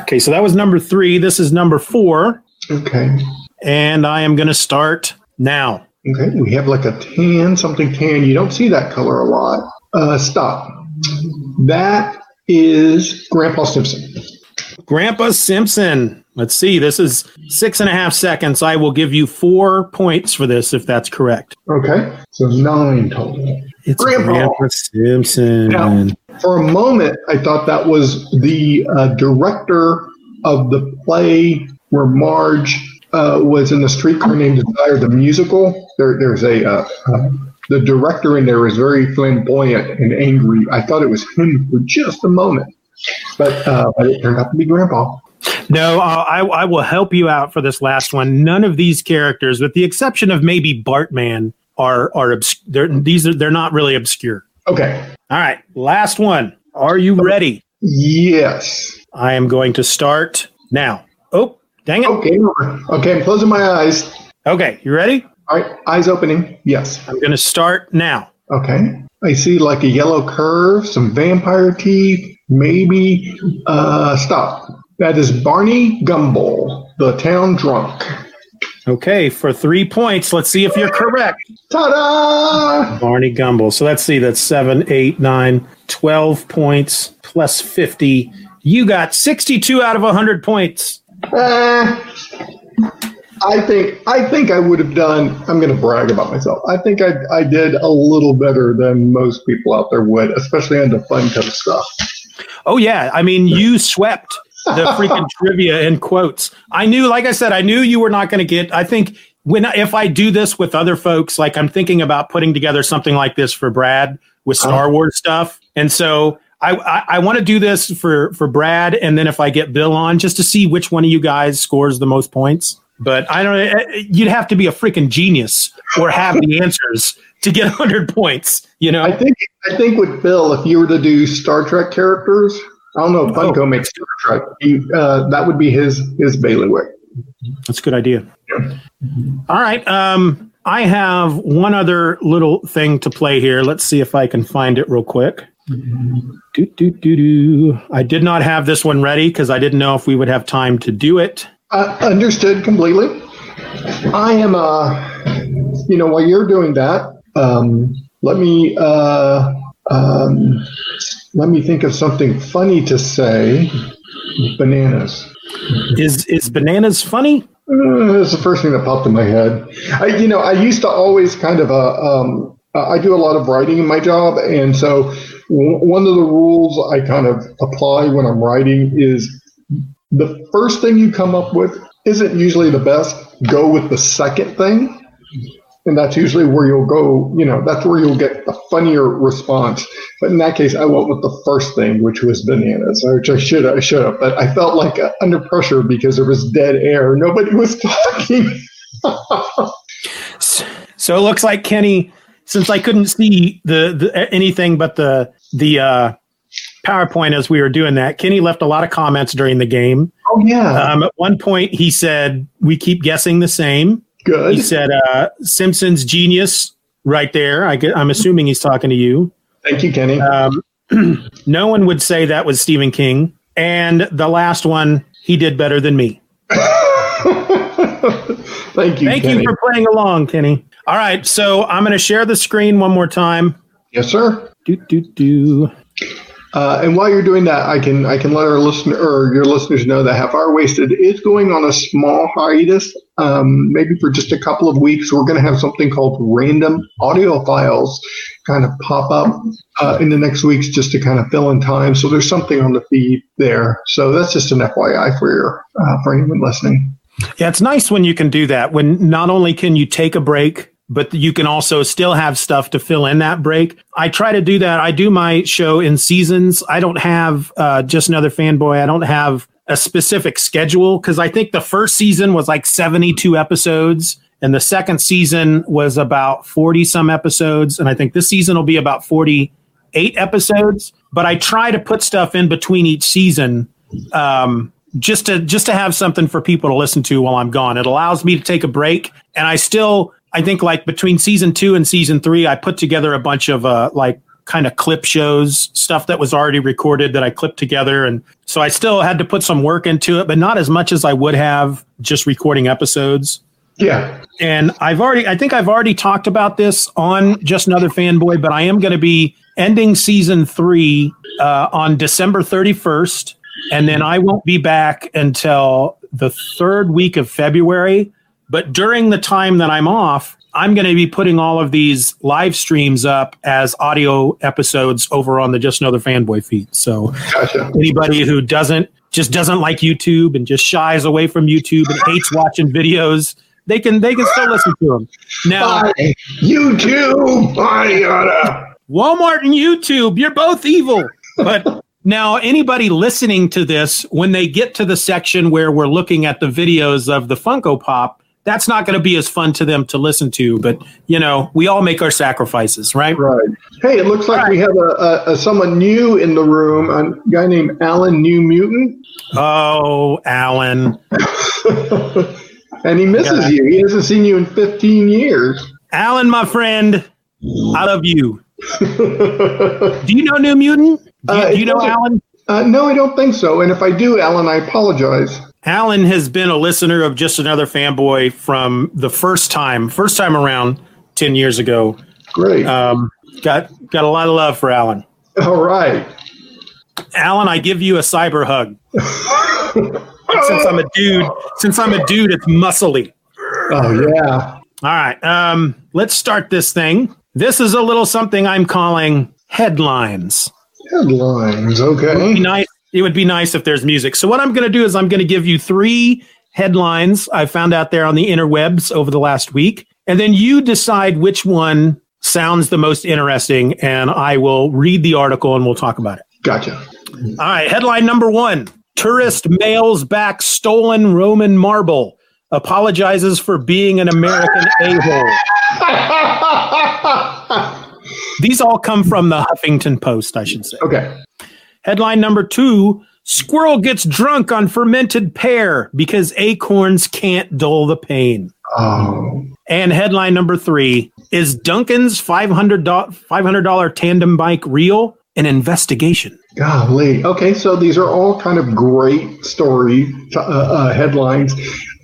okay. So that was number three. This is number four, Okay. and I am going to start now. Okay. We have like a tan, something tan. You don't see that color a lot. Uh, stop. That is Grandpa Simpson. Grandpa Simpson. Let's see. This is six and a half seconds. I will give you four points for this if that's correct. Okay. So nine total. It's Grandpa. Grandpa Simpson. Now, for a moment, I thought that was the uh, director of the play where Marge uh, was in the streetcar named Desire, the musical. There, there's a uh, uh, the director in there is very flamboyant and angry. I thought it was him for just a moment, but uh, but it turned out to be Grandpa. No, uh, I, I will help you out for this last one. None of these characters, with the exception of maybe Bartman, are are obs- they're, these are they're not really obscure. Okay. All right, last one. Are you ready? Yes. I am going to start now. Oh, dang it. Okay. Okay. I'm closing my eyes. Okay, you ready? All right. Eyes opening. Yes. I'm going to start now. Okay. I see like a yellow curve, some vampire teeth, maybe. Uh, stop. That is Barney Gumble, the town drunk. Okay, for three points, let's see if you're correct. Ta-da! Barney Gumble. So let's see, that's seven, eight, nine, 12 points plus 50. You got 62 out of 100 points. Eh, I think I think I would have done. I'm going to brag about myself. I think I I did a little better than most people out there would, especially on the fun kind of stuff. Oh, yeah. I mean, you swept the freaking trivia in quotes. I knew, like I said, I knew you were not going to get. I think when if I do this with other folks, like I'm thinking about putting together something like this for Brad with Star Wars stuff, and so I I, I want to do this for for Brad, and then if I get Bill on, just to see which one of you guys scores the most points. But I don't. eh, You'd have to be a freaking genius or have the answers to get 100 points. You know. I think I think with Bill, if you were to do Star Trek characters, I don't know if Funko makes Star Trek. He, uh, that would be his his bailiwick. That's a good idea. All right. Um, I have one other little thing to play here. Let's see if I can find it real quick. Do, do, do, do. I did not have this one ready because I didn't know if we would have time to do it. Uh, understood completely. I am, uh, you know, while you're doing that, um, let me uh, um, let me think of something funny to say. Bananas. Is is bananas funny? Uh, that's the first thing that popped in my head. I, you know, I used to always kind of, uh, um, I do a lot of writing in my job, and so w- one of the rules I kind of apply when I'm writing is the first thing you come up with isn't usually the best. Go with the second thing. And that's usually where you'll go, you know, that's where you'll get the funnier response. But in that case, I went with the first thing, which was bananas, which I should I should have. But I felt like uh, under pressure because there was dead air. Nobody was talking. So it looks like Kenny, since I couldn't see the, the anything but the the uh, PowerPoint as we were doing that, Kenny left a lot of comments during the game. oh yeah, Um, at one point, he said, "We keep guessing the same." Good. He said, uh, "Simpson's genius." Right there. I I'm assuming he's talking to you. Thank you, Kenny. Um, no one would say that was Stephen King. And the last one, he did better than me. Thank you, Thank Kenny. you for playing along, Kenny. All right, so I'm going to share the screen one more time. yes, sir. Do do do. Uh, and while you're doing that, I can I can let our listener or your listeners know that Half Hour Wasted is going on a small hiatus, um, maybe for just a couple of weeks. We're going to have something called random audio files kind of pop up uh, in the next weeks just to kind of fill in time. So there's something on the feed there. So that's just an FYI for your uh, for anyone listening. Yeah, it's nice when you can do that. When not only can you take a break, but you can also still have stuff to fill in that break. I try to do that. I do my show in seasons. I don't have uh, just another fanboy. I don't have a specific schedule because I think the first season was like 72 episodes and the second season was about 40 some episodes. And I think this season will be about 48 episodes. But I try to put stuff in between each season um, just to just to have something for people to listen to while I'm gone. It allows me to take a break, and I still I think like between season two and season three, I put together a bunch of uh, like kind of clip shows, stuff that was already recorded that I clipped together. And so I still had to put some work into it, but not as much as I would have just recording episodes. Yeah. And I've already, I think I've already talked about this on Just Another Fanboy, but I am going to be ending season three uh, on December 31st. And then I won't be back until the third week of February. But during the time that I'm off, I'm going to be putting all of these live streams up as audio episodes over on the Just Another Fanboy feed. So Gotcha. anybody who doesn't just doesn't like YouTube and just shies away from YouTube and hates watching videos, they can they can still listen to them. Now, Bye. YouTube. Bye, yada. Walmart and YouTube, you're both evil. But now, anybody listening to this, when they get to the section where we're looking at the videos of the Funko Pop, that's not going to be as fun to them to listen to. But you know, we all make our sacrifices, right? Right. Hey, it looks like we have a, a, a someone new in the room, a guy named Alan New Mutant, Oh, Alan, and he misses Yeah. you. He hasn't seen you in 15 years. Alan, my friend, I love you. Do you know New Mutant? Do you, Uh, do you know Alan? Uh, no, I don't think so. And if I do, Alan, I apologize. Alan has been a listener of Just Another Fanboy from the first time, first time around ten years ago. Great. Um, got got a lot of love for Alan. All right. Alan, I give you a cyber hug. since I'm a dude, since I'm a dude, it's muscly. Oh, yeah. All right, um, let's start this thing. This is a little something I'm calling headlines. Headlines. It would be Okay. nice. It would be nice if there's music. So what I'm going to do is I'm going to give you three headlines I found out there on the interwebs over the last week, and then you decide which one sounds the most interesting, and I will read the article and we'll talk about it. Gotcha. All right, headline number one: Tourist mails back stolen Roman marble, apologizes for being an American a-hole. These all come from the Huffington Post, I should say. okay. Headline number two Squirrel gets drunk on fermented pear because acorns can't dull the pain. Oh. And headline number three Is Duncan's $500, $500 tandem bike real? An investigation. Golly. Okay, so these are all kind of great story uh, uh, headlines.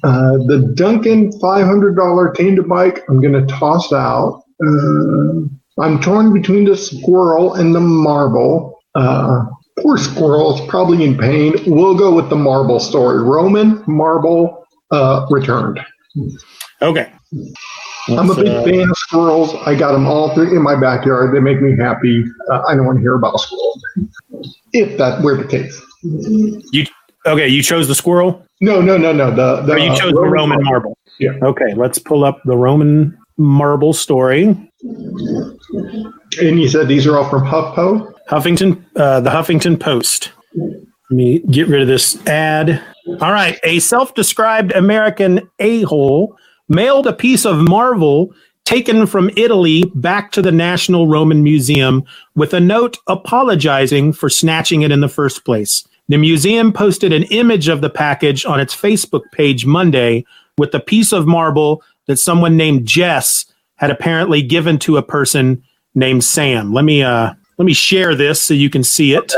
Uh, the Duncan $500 tandem bike, I'm going to toss out. Uh, I'm torn between the squirrel and the marble. Uh, poor squirrel is probably in pain. We'll go with the marble story. Roman marble uh, returned. Okay. I'm a big Uh, fan of squirrels. I got them all through in my backyard. They make me happy. Uh, I don't want to hear about squirrels if that were the case. You okay? You chose the squirrel, No, no, no, no. The, the or you chose the Roman marble? Yeah. Okay, let's pull up the Roman marble story. And you said these are all from HuffPo. Huffington, uh, the Huffington Post. Let me get rid of this ad. All right, a self-described American a-hole mailed a piece of marble taken from Italy back to the National Roman Museum with a note apologizing for snatching it in the first place. The museum posted an image of the package on its Facebook page Monday with a piece of marble that someone named Jess had apparently given to a person named Sam. Let me uh let me share this so you can see it.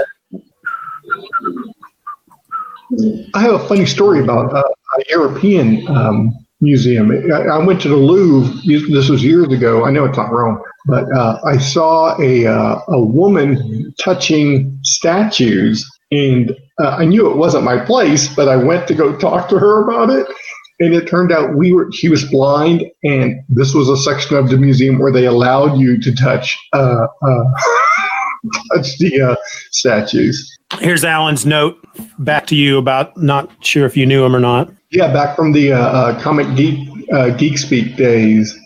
I have a funny story about uh, a European um, museum. I, I went to the Louvre. This was years ago. I know it's not Rome, but uh, I saw a uh, a woman touching statues, and uh, I knew it wasn't my place. But I went to go talk to her about it, and it turned out we were she was blind, and this was a section of the museum where they allowed you to touch touch the uh, statues. Here's Alan's note back to you about not sure if you knew him or not. Yeah, back from the uh, uh, Comic Geek uh, Geek Speak days.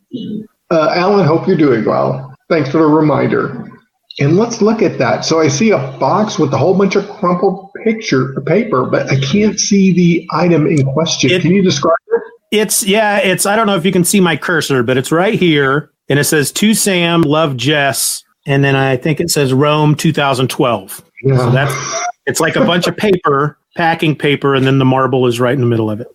Uh, Alan, hope you're doing well. Thanks for the reminder. And let's look at that. So I see a box with a whole bunch of crumpled picture paper, but I can't see the item in question. It- Can you describe it? It's yeah, it's I don't know if you can see my cursor, but it's right here and it says to Sam, love Jess, and then I think it says Rome 2012. Yeah. So that's it's like a bunch of paper packing paper, and then the marble is right in the middle of it.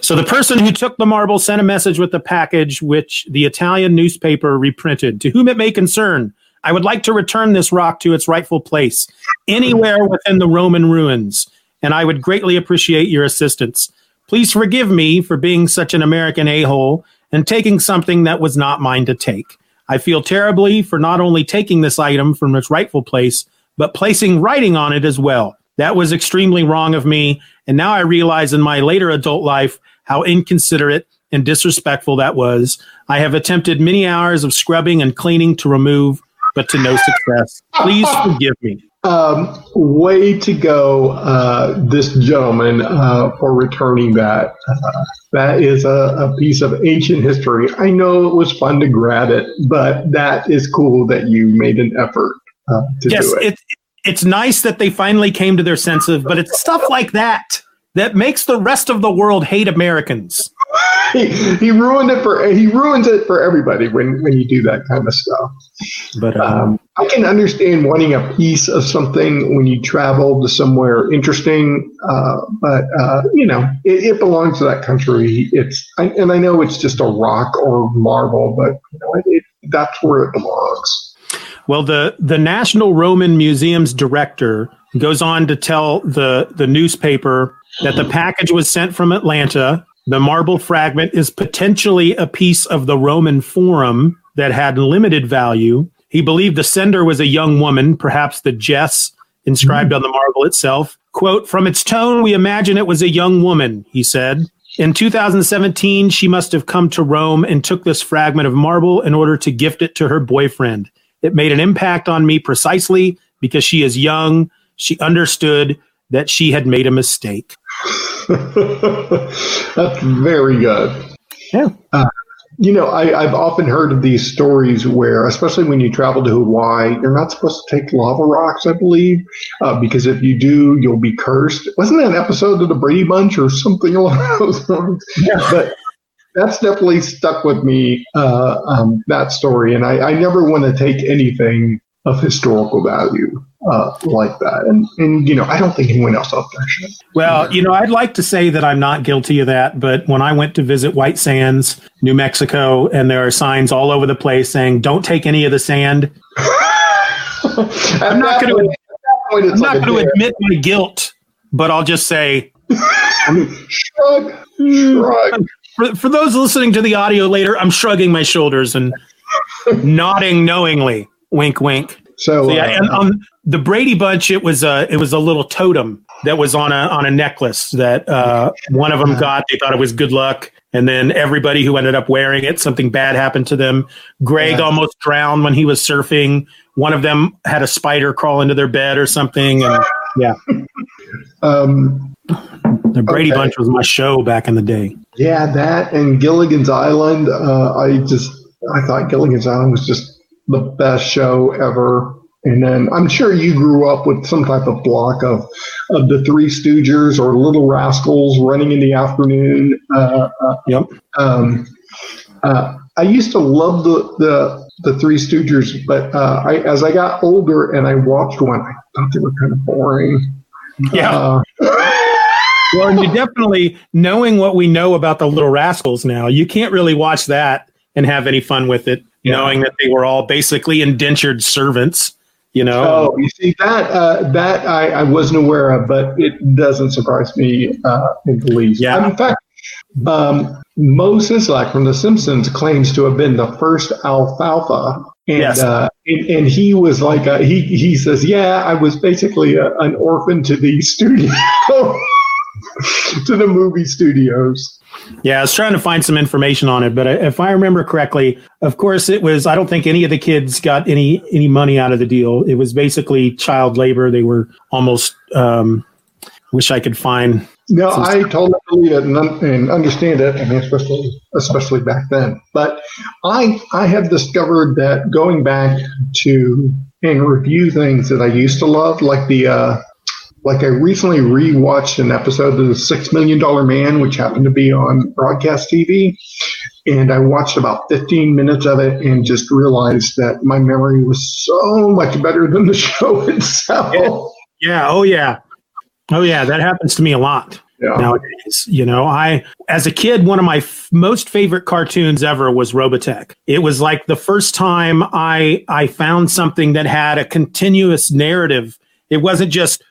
So the person who took the marble sent a message with the package, which the Italian newspaper reprinted. To whom it may concern, I would like to return this rock to its rightful place, anywhere within the Roman ruins, and I would greatly appreciate your assistance. Please forgive me for being such an American a hole and taking something that was not mine to take. I feel terribly for not only taking this item from its rightful place, but placing writing on it as well. That was extremely wrong of me, and now I realize in my later adult life how inconsiderate and disrespectful that was. I have attempted many hours of scrubbing and cleaning to remove but to no success. Please forgive me. Um, way to go, uh, this gentleman, uh, for returning that. Uh, that is a, a, piece of ancient history. I know it was fun to grab it, but that is cool that you made an effort uh, to yes, do it. it. It's nice that they finally came to their senses, but it's stuff like that that makes the rest of the world hate Americans. he, he ruined it for he ruins it for everybody when when you do that kind of stuff. But um, um, I can understand wanting a piece of something when you travel to somewhere interesting, uh, but uh, you know it, it, belongs to that country. It's and I know it's just a rock or marble, but you know, it, it, that's where it belongs. Well, the the National Roman Museum's director goes on to tell the the newspaper that the package was sent from Atlanta. The marble fragment is potentially a piece of the Roman Forum that had limited value. He believed the sender was a young woman, perhaps the Jess inscribed mm-hmm. on the marble itself. Quote, from its tone, we imagine it was a young woman, he said. In 2017, she must have come to Rome and took this fragment of marble in order to gift it to her boyfriend. It made an impact on me precisely because she is young. She understood that she had made a mistake. That's very good. Yeah. Uh, you know, I, have often heard of these stories where, especially when you travel to Hawaii, you're not supposed to take lava rocks, I believe, uh, because if you do, you'll be cursed. Wasn't that an episode of the Brady Bunch or something along those lines? Yeah. But that's definitely stuck with me, uh, um, that story. And I, I never want to take anything of historical value uh, like that. And, and, you know, I don't think anyone else out there should. Well, you know, I'd like to say that I'm not guilty of that. But when I went to visit White Sands, New Mexico, and there are signs all over the place saying, don't take any of the sand. I'm not going to. I'm not going to admit my guilt, but I'll just say, shrug, shrug. For, for those listening to the audio later, I'm shrugging my shoulders and nodding knowingly. Wink, wink. So, so yeah, uh, and on the Brady Bunch, it was a it was a little totem that was on a on a necklace that uh, one of them got. They thought it was good luck, and then everybody who ended up wearing it, something bad happened to them. Greg yeah. almost drowned when he was surfing. One of them had a spider crawl into their bed or something, and yeah. Um, the Brady okay. Bunch was my show back in the day. Yeah, that and Gilligan's Island. Uh, I just I thought Gilligan's Island was just the best show ever. And then I'm sure you grew up with some type of block of, of the Three Stooges or Little Rascals running in the afternoon. Uh, uh, yep. Um, uh, I used to love the, the, the Three Stooges, but uh, I, as I got older and I watched one, I thought they were kind of boring. Yeah. Uh, well, and you definitely, knowing what we know about the Little Rascals now, you can't really watch that and have any fun with it yeah. knowing that they were all basically indentured servants. You know, oh, you see that uh, that I, I, wasn't aware of, but it doesn't surprise me uh, in the least. Yeah. In fact, um, Moses, like from The Simpsons, claims to have been the first alfalfa, and yes. uh, and, and, he was like a, he he says, yeah, I was basically a, an orphan to the studio, to the movie studios. Yeah, I was trying to find some information on it, but if I remember correctly, of course it was. I don't think any of the kids got any any money out of the deal. It was basically child labor. They were almost. Um, wish I could find. No, I totally believe it and, and understand it, I mean, especially especially back then. But I I have discovered that going back to and review things that I used to love, like the uh, like I recently rewatched an episode of The Six Million Dollar Man, which happened to be on broadcast TV. And I watched about 15 minutes of it and just realized that my memory was so much better than the show itself. Yeah. yeah. Oh, yeah. Oh yeah, that happens to me a lot Yeah. nowadays. You know, I as a kid, one of my f- most favorite cartoons ever was Robotech. It was like the first time I I found something that had a continuous narrative. It wasn't just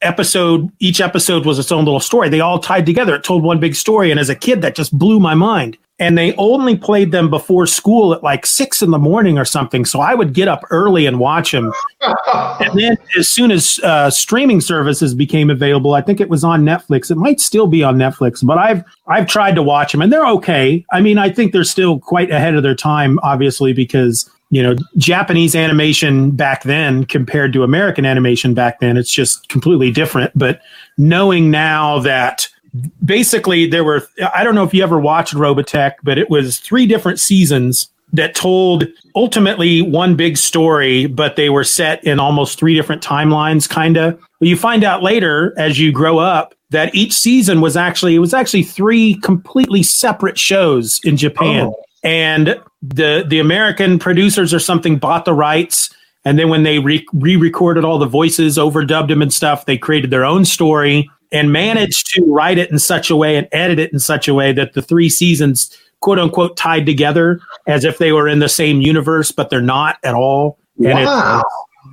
episode each episode was its own little story. They all tied together. It told one big story and as a kid that just blew my mind. And they only played them before school at like 6 in the morning or something. So I would get up early and watch them and then as soon as uh, streaming services became available, I think it was on Netflix. It might still be on Netflix, but I've I've tried to watch them, and they're okay. I mean, I think they're still quite ahead of their time, obviously, because you know Japanese animation back then compared to American animation back then, it's just completely different. But knowing now that basically there were I don't know if you ever watched Robotech, but it was three different seasons that told ultimately one big story, but they were set in almost three different timelines, kind of. But You find out later as you grow up that each season was actually it was actually three completely separate shows in Japan, Oh. and the the American producers or something bought the rights. And then when they re recorded all the voices, overdubbed them and stuff, they created their own story and managed to write it in such a way and edit it in such a way that the three seasons quote unquote tied together as if they were in the same universe, but they're not at all. And it- Wow.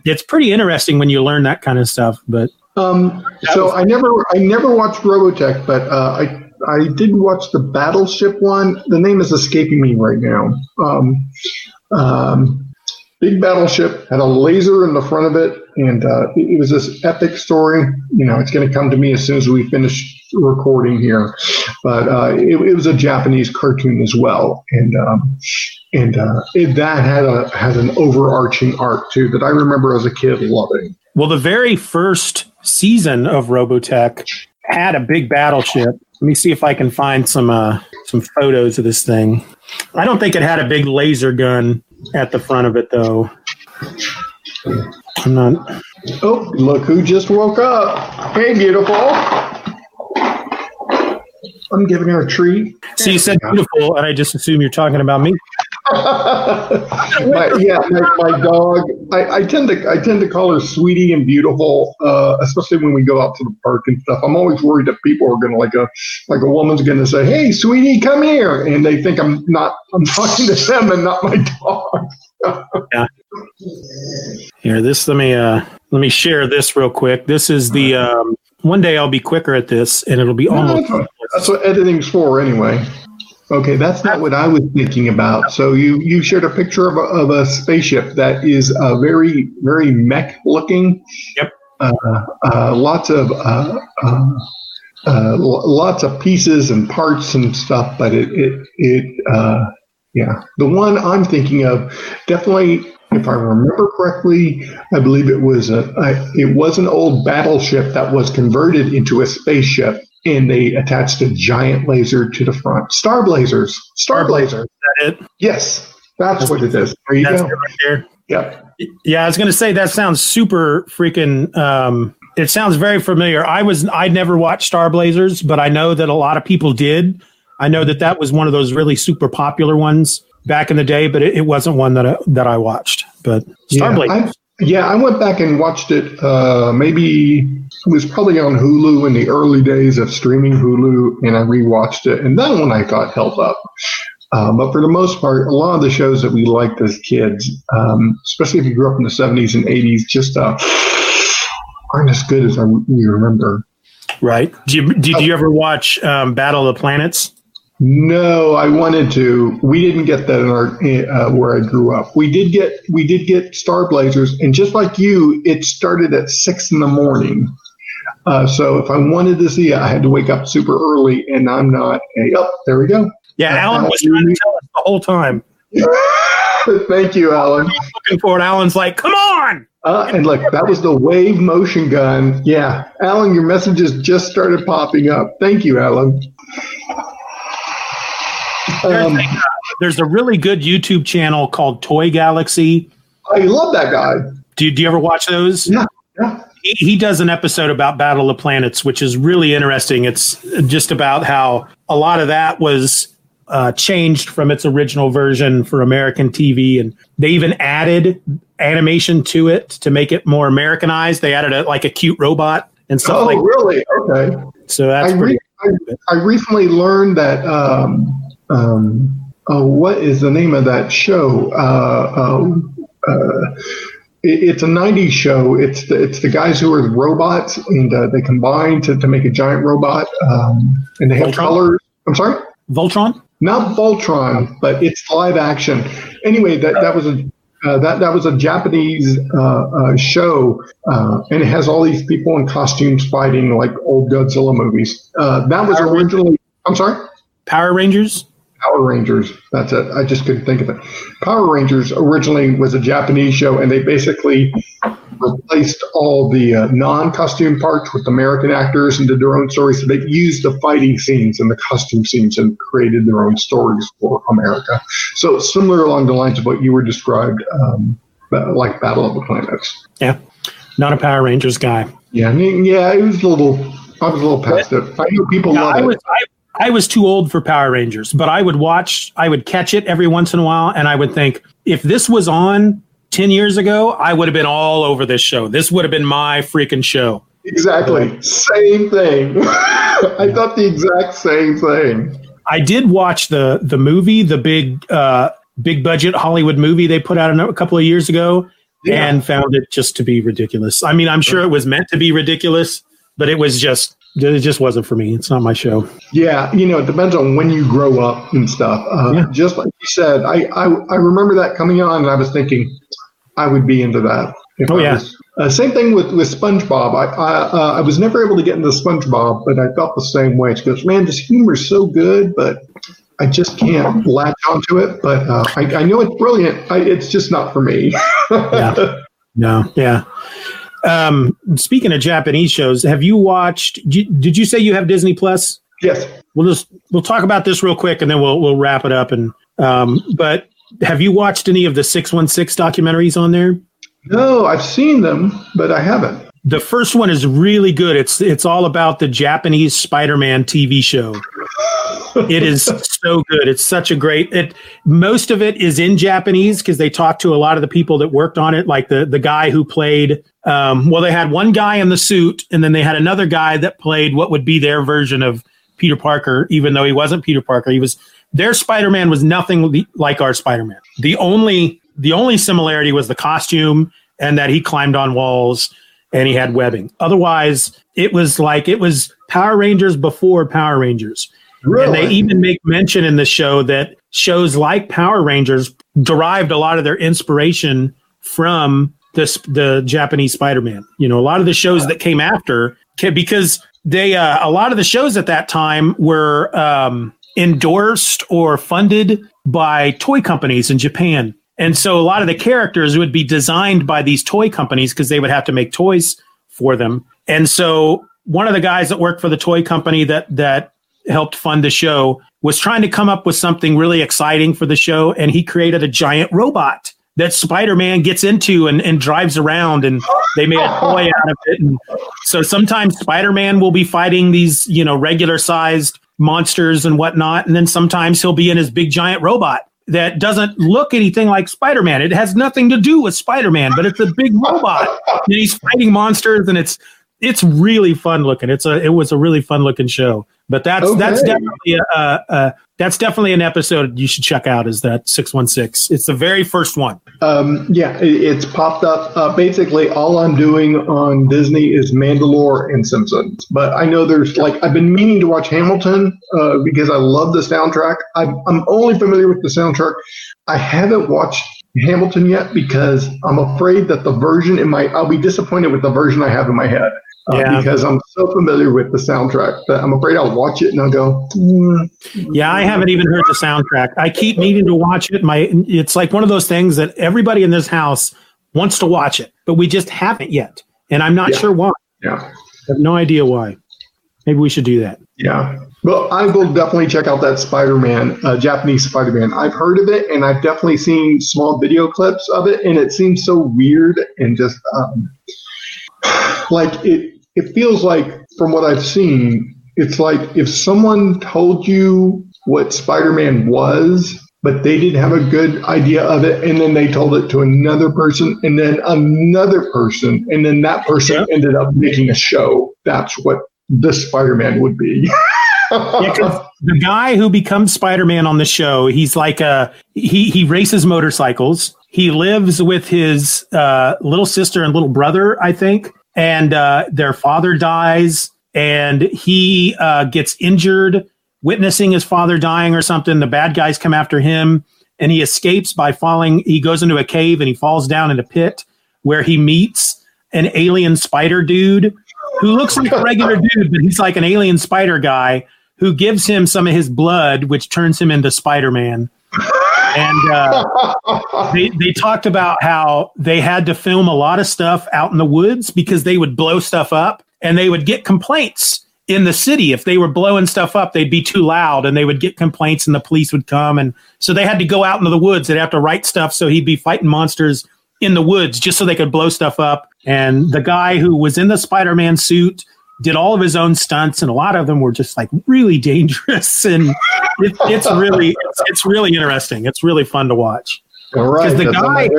it's pretty interesting when you learn that kind of stuff. But Um, so I never, I never watched Robotech, but uh, I, I did watch the Battleship one. The name is escaping me right now. Um, um, big battleship had a laser in the front of it, and uh, it, was this epic story. You know, it's going to come to me as soon as we finish recording here. But uh, it, it was a Japanese cartoon as well, and um, and uh, it, that had a had an overarching arc too that I remember as a kid loving. well, the very first season of Robotech had a big battleship. Let me see if I can find some uh, some photos of this thing. I don't think it had a big laser gun at the front of it, though. I'm not. Oh, look who just woke up. Hey, beautiful. I'm giving her a treat. So you said beautiful, and I just assume you're talking about me. my, yeah, my, my dog. I, I tend to I tend to call her sweetie and beautiful, uh, especially when we go out to the park and stuff. I'm always worried that people are going to like a like a woman's going to say, "Hey, sweetie, come here," and they think I'm not I'm talking to them and not my dog. Here, this let me uh let me share this real quick. This is the um one day I'll be quicker at this and it'll be almost That's what, that's what editing's for, anyway. Okay, that's not what I was thinking about. So you you shared a picture of a, of a spaceship that is uh, very very mech looking. Yep. Uh, uh, lots of uh, uh, uh, lots of pieces and parts and stuff, but it it it uh, yeah. The one I'm thinking of definitely. If I remember correctly, I believe it was a, a it was an old battleship that was converted into a spaceship, and they attached a giant laser to the front. Star blazers, star blazers. that it. Yes, that's what it is. There you That's go. right there. Yep. Yeah, I was gonna say that sounds super freaking um it sounds very familiar. I was I never watched Star Blazers, but I know that a lot of people did. I know that that was one of those really super popular ones back in the day, but it, it wasn't one that I, that I watched. But Star Yeah, I, yeah, I went back and watched it. Uh, maybe it was probably on Hulu in the early days of streaming Hulu, and I rewatched it, and that one I thought held up. Uh, but for the most part, a lot of the shows that we liked as kids, um, especially if you grew up in the 70s and 80s, just uh, aren't as good as I, we remember. Right. Did you, did you ever watch um, Battle of the Planets? No, I wanted to. We didn't get that in our uh, where I grew up. We did get we did get Star Blazers, and just like you, it started at six in the morning. Uh, so if I wanted to see it, I had to wake up super early, and I'm not. Hey, oh, there we go. Yeah, Alan was trying to tell us the whole time. Thank you, Alan. Looking for it. Alan's like, come on. Uh, and look, that was the wave motion gun. Yeah, Alan, your messages just started popping up. Thank you, Alan. Um, There's, a, uh, there's a really good YouTube channel called Toy Galaxy. I love that guy. Do you, do you ever watch those? Yeah, yeah. He, he does an episode about Battle of Planets, which is really interesting. It's just about how a lot of that was uh, changed from its original version for American TV, and they even added animation to it to make it more Americanized. They added a, like a cute robot and stuff oh, like. really? Okay. So that's I, pretty. re- I, I recently learned that. Um, um, uh, what is the name of that show? Uh, um, uh, it, it's a '90s show. It's the, it's the guys who are the robots, and uh, they combine to, to make a giant robot, um, and they have Voltron? colors. I'm sorry. Voltron. not Voltron, but it's live action. Anyway, that that was a uh, that that was a Japanese uh, uh, show, uh, and it has all these people in costumes fighting like old Godzilla movies. Uh, that was originally. I'm sorry. Power Rangers. Power Rangers. That's it. I just couldn't think of it. Power Rangers originally was a Japanese show, and they basically replaced all the uh, non-costume parts with American actors and did their own stories. So they used the fighting scenes and the costume scenes and created their own stories for America. So similar along the lines of what you were described, um, like Battle of the Planets. Yeah, not a Power Rangers guy. Yeah, I mean, yeah, it was a little. I was a little past it. I know people Yeah, love I it. I, I was too old for Power Rangers, but I would watch. I would catch it every once in a while, and I would think if this was on ten years ago, I would have been all over this show. This would have been my freaking show. Exactly. Same thing. I thought the exact same thing. I did watch the the movie, the big uh, big budget Hollywood movie they put out a couple of years ago, Yeah. and found it just to be ridiculous. I mean, I'm sure it was meant to be ridiculous, but it was just it just wasn't for me. It's not my show. Yeah, you know, it depends on when you grow up and stuff. Uh, Yeah. Just like you said, I, I I remember that coming on, and I was thinking I would be into that. Oh, I yeah. was- uh, same thing with with SpongeBob. I I, uh, I was never able to get into SpongeBob, but I felt the same way. It's goes, man, this humor is so good, but I just can't latch onto it. But uh, I, I know it's brilliant. I, it's just not for me. Yeah. No, yeah. Um, speaking of Japanese shows, have you watched? Did you say you have Disney Plus? yes. We'll just we'll talk about this real quick, and then we'll we'll wrap it up. And um, but have you watched any of the six one six documentaries on there? No, I've seen them, but I haven't. The first one is really good. It's it's all about the Japanese Spider-Man TV show. It is so good. It's such a great. It most of it is in Japanese because they talked to a lot of the people that worked on it, like the the guy who played. Um, well, they had one guy in the suit, and then they had another guy that played what would be their version of Peter Parker, even though he wasn't Peter Parker. He was their Spider-Man was nothing like our Spider-Man. The only the only similarity was the costume and that he climbed on walls and he had webbing. Otherwise, it was like it was Power Rangers before Power Rangers. And they even make mention in the show that shows like Power Rangers derived a lot of their inspiration from this the Japanese Spider-Man. You know, a lot of the shows that came after because they uh, a lot of the shows at that time were um, endorsed or funded by toy companies in Japan. And so a lot of the characters would be designed by these toy companies because they would have to make toys for them. And so one of the guys that worked for the toy company that that helped fund the show was trying to come up with something really exciting for the show and he created a giant robot that Spider-Man gets into and, and drives around and they made a toy out of it. And so sometimes Spider-Man will be fighting these, you know, regular sized monsters and whatnot. And then sometimes he'll be in his big giant robot that doesn't look anything like Spider-Man. It has nothing to do with Spider-Man, but it's a big robot and he's fighting monsters and it's it's really fun looking. It's a it was a really fun looking show. But that's that's definitely a, a, a that's definitely an episode you should check out. Is that six one six? It's the very first one. Um, yeah, it, it's popped up. Uh, basically, all I'm doing on Disney is Mandalore and Simpsons. But I know there's like I've been meaning to watch Hamilton uh, because I love the soundtrack. I'm, I'm only familiar with the soundtrack. I haven't watched Hamilton yet because I'm afraid that the version in my I'll be disappointed with the version I have in my head. Uh, Yeah. Because I'm so familiar with the soundtrack that I'm afraid I'll watch it and I'll go, "Hmm, Yeah, I haven't even heard the soundtrack. I keep needing to watch it. My it's like one of those things that everybody in this house wants to watch it, but we just haven't yet, and I'm not Yeah. sure why. yeah. I have no idea why. Maybe we should do that. Yeah. Well, I will definitely check out that Spider-Man, uh, Japanese Spider-Man. I've heard of it, and I've definitely seen small video clips of it, and it seems so weird and just um, like it. It feels like, from what I've seen, it's like if someone told you what Spider-Man was, but they didn't have a good idea of it, and then they told it to another person, and then another person, and then that person Yeah. ended up making a show that's what this Spider-Man would be. yeah, the guy who becomes Spider-Man on the show, he's like a he he races motorcycles. He lives with his uh, little sister and little brother, I think, and uh, their father dies, and he uh, gets injured witnessing his father dying or something. The bad guys come after him, and he escapes by falling. He goes into a cave and he falls down in a pit where he meets an alien spider dude who looks like a regular dude, but he's like an alien spider guy who gives him some of his blood, which turns him into Spider Man. And uh, they, they talked about how they had to film a lot of stuff out in the woods because they would blow stuff up and they would get complaints in the city. If they were blowing stuff up, they'd be too loud and they would get complaints and the police would come. And so they had to go out into the woods. They'd have to write stuff so he'd be fighting monsters in the woods just so they could blow stuff up. And the guy who was in the Spider Man suit did all of his own stunts, and a lot of them were just like really dangerous. And it, it's really it's, it's, really interesting. It's really fun to watch. Right, the guy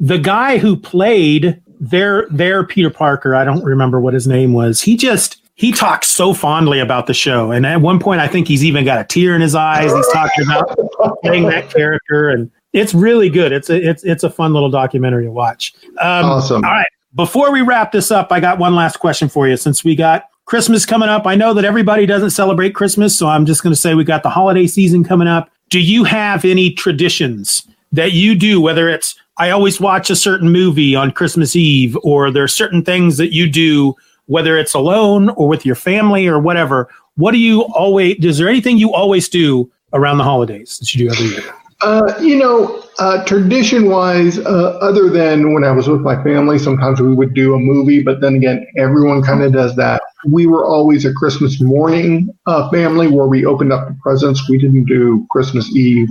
the guy who played their their Peter Parker, I don't remember what his name was. He just he talks so fondly about the show, and at one point, I think he's even got a tear in his eyes. He's talking about playing that character, and it's really good. It's a it's it's a fun little documentary to watch. Um, awesome. All right, before we wrap this up, I got one last question for you. Since we got Christmas coming up, I know that everybody doesn't celebrate Christmas, so I'm just going to say we got the holiday season coming up. Do you have any traditions that you do? Whether it's I always watch a certain movie on Christmas Eve, or there are certain things that you do, whether it's alone or with your family or whatever. What do you always? Is there anything you always do around the holidays that you do every year? Uh, you know, uh, tradition wise, uh, other than when I was with my family, sometimes we would do a movie, but then again, everyone kind of does that. We were always a Christmas morning uh, family where we opened up the presents. We didn't do Christmas Eve.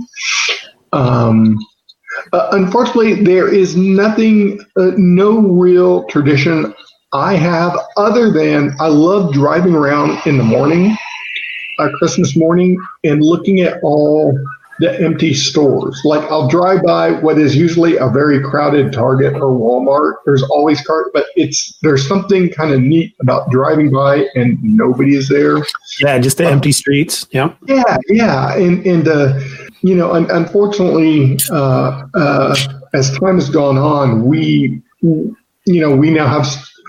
Um, uh, unfortunately, there is nothing, uh, no real tradition I have other than I love driving around in the morning, Christmas morning, and looking at all the empty stores. Like I'll drive by what is usually a very crowded Target or Walmart. There's always cart, but it's there's something kind of neat about driving by and nobody is there. Yeah, just the empty streets. Yeah. Yeah, yeah, and and uh, you know, un- unfortunately, uh, uh, as time has gone on, we you know we now have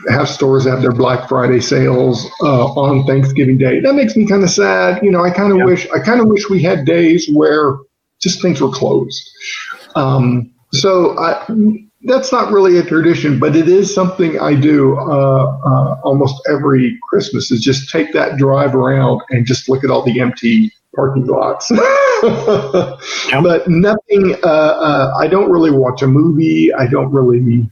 have stores have their Black Friday sales uh, on Thanksgiving Day. That makes me kind of sad. You know, I kind of yeah. wish I kind of wish we had days where just things were closed. Um, so I, that's not really a tradition, but it is something I do uh, uh, almost every Christmas. Is just take that drive around and just look at all the empty parking lots. But nothing. Uh, uh, I don't really watch a movie. I don't really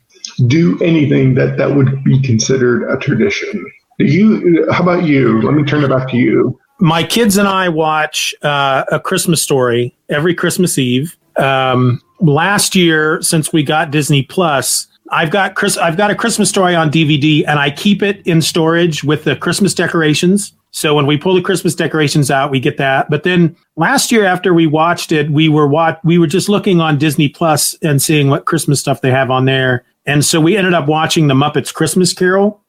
do anything that that would be considered a tradition. Do you? How about you? Let me turn it back to you. My kids and I watch uh, a Christmas story every Christmas Eve. Um, last year, since we got Disney Plus, I've got Chris. I've got a Christmas story on DVD, and I keep it in storage with the Christmas decorations. So when we pull the Christmas decorations out, we get that. But then last year, after we watched it, we were wat- we were just looking on Disney Plus and seeing what Christmas stuff they have on there. And so we ended up watching the Muppets Christmas Carol.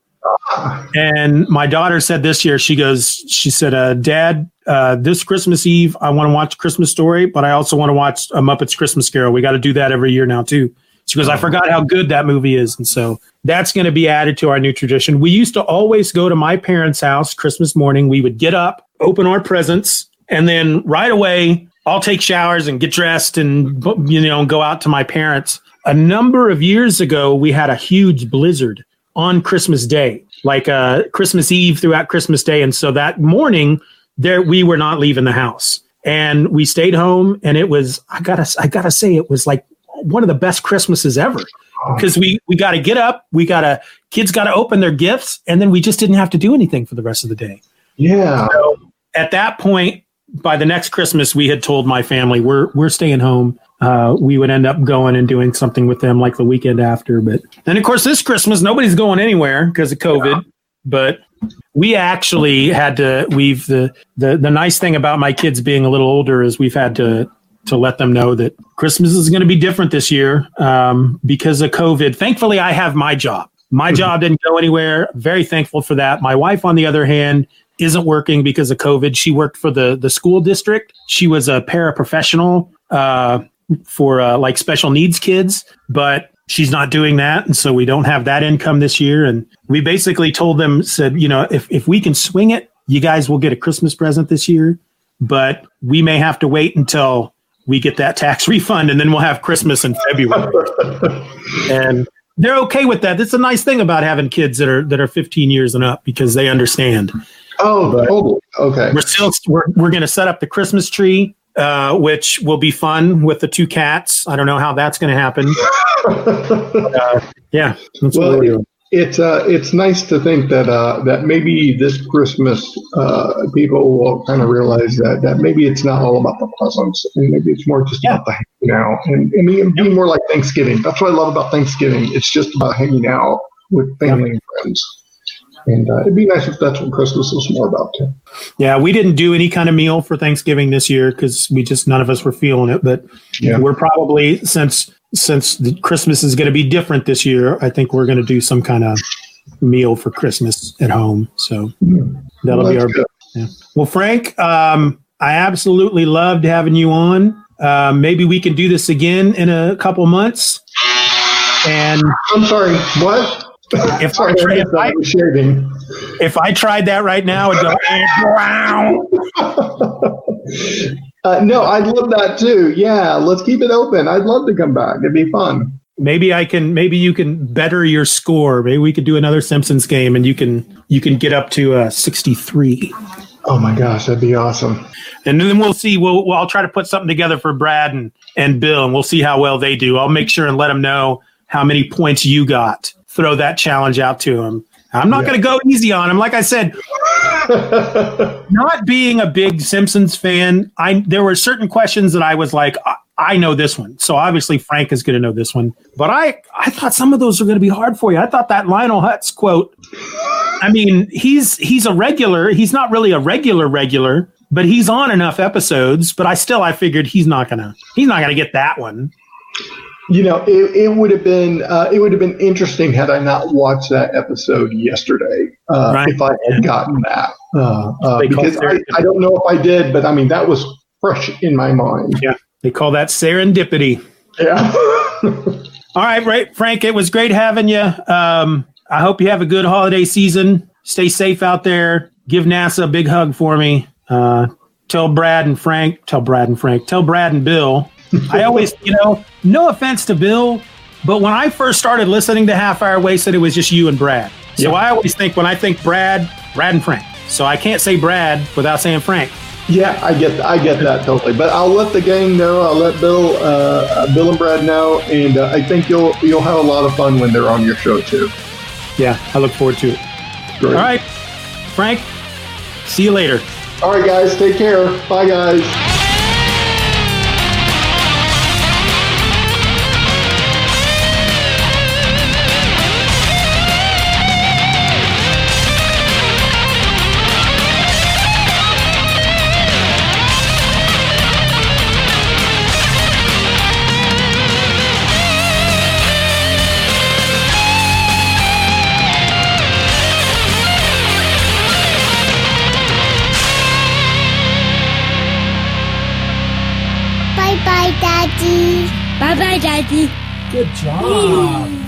And my daughter said this year, she goes, she said, uh, Dad, uh, this Christmas Eve, I want to watch Christmas Story, but I also want to watch a Muppets Christmas Carol. We got to do that every year now, too. She goes, I forgot how good that movie is. And so that's going to be added to our new tradition. We used to always go to my parents' house Christmas morning. We would get up, open our presents, and then right away, I'll take showers and get dressed and, you know, go out to my parents a number of years ago, we had a huge blizzard on Christmas Day, like uh, Christmas Eve throughout Christmas Day. And so that morning, there we were not leaving the house, and we stayed home. And it was I gotta I gotta say it was like one of the best Christmases ever because we we got to get up, we got to kids got to open their gifts, and then we just didn't have to do anything for the rest of the day. Yeah. So at that point, by the next Christmas, we had told my family we're we're staying home uh, we would end up going and doing something with them like the weekend after. But then, of course, this Christmas, nobody's going anywhere because of COVID. Yeah. But we actually had to. We've the, the the nice thing about my kids being a little older is we've had to to let them know that Christmas is going to be different this year um, because of COVID. Thankfully, I have my job. My Mhm. job didn't go anywhere. Very thankful for that. My wife, on the other hand, isn't working because of COVID. She worked for the the school district. She was a paraprofessional uh, for uh, like special needs kids, but she's not doing that, and so we don't have that income this year. And we basically told them, said, you know, if if we can swing it, you guys will get a Christmas present this year, but we may have to wait until we get that tax refund, and then we'll have Christmas in February and they're okay with that. That's a nice thing about having kids that are that are 15 years and up because they understand. Oh, But- totally. Okay. We're still we're, we're going to set up the Christmas tree, uh, which will be fun with the two cats. I don't know how that's going to happen. Uh, yeah, that's Well, it's uh, it's nice to think that uh, that maybe this Christmas uh, people will kind of realize that that maybe it's not all about the presents, and maybe it's more just Yeah. about the hanging out, and I mean, it'd be more like Thanksgiving. That's what I love about Thanksgiving. It's just about hanging out with family and friends, and uh, it'd be nice if that's what Christmas was more about too. Yeah, we didn't do any kind of meal for Thanksgiving this year because we just none of us were feeling it. But Yeah. we're probably since since the Christmas is going to be different this year. I think we're going to do some kind of meal for Christmas at home. So that'll Well, be our. Yeah. Well, Frank, um, I absolutely loved having you on. Uh, maybe we can do this again in a couple months. And I'm sorry. What? If Sorry, I, I if. I, I was shaving. if I tried that right now, it'd go, "Eh, wow." uh, no, I'd love that too. Yeah, let's keep it open. I'd love to come back. It'd be fun. maybe I can, maybe you can better your score. Maybe we could do another Simpsons game and you can, you can get up to uh, 63. Oh my gosh, that'd be awesome. And then we'll see. We'll, well, I'll try to put something together for Brad and, and Bill, and we'll see how well they do. I'll make sure and let them know how many points you got. Throw that challenge out to him. I'm not Yeah. going to go easy on him. Like I said, not being a big Simpsons fan, I there were certain questions that I was like, I, I know this one. So obviously Frank is going to know this one. But I I thought some of those were going to be hard for you. I thought that Lionel Hutz quote. I mean, he's he's a regular. He's not really a regular regular, but he's on enough episodes. But I still I figured he's not gonna he's not gonna get that one. You know, it, it would have been uh, it would have been interesting had I not watched that episode yesterday. Uh, Right. If I had gotten that, uh, uh, because I, I don't know if I did, but I mean that was fresh in my mind. Yeah, They call that serendipity. Yeah. All right, right, Frank. It was great having you. Um, I hope you have a good holiday season. Stay safe out there. Give NASA a big hug for me. Uh, tell Brad and Frank. Tell Brad and Frank. Tell Brad and Bill. I always, you know, no offense to Bill, but when I first started listening to Half Hour Wasted, it was just you and Brad. So I always think when I think Brad, Brad and Frank. So I can't say Brad without saying Frank. Yeah, I get I get that totally. But I'll let the gang know. I'll let Bill, uh, Bill and Brad know, and uh, I think you'll you'll have a lot of fun when they're on your show too. Yeah, I look forward to it. Great. All right, Frank. See you later. All right, guys. Take care. Bye, guys. Bye bye, Daddy. Good job.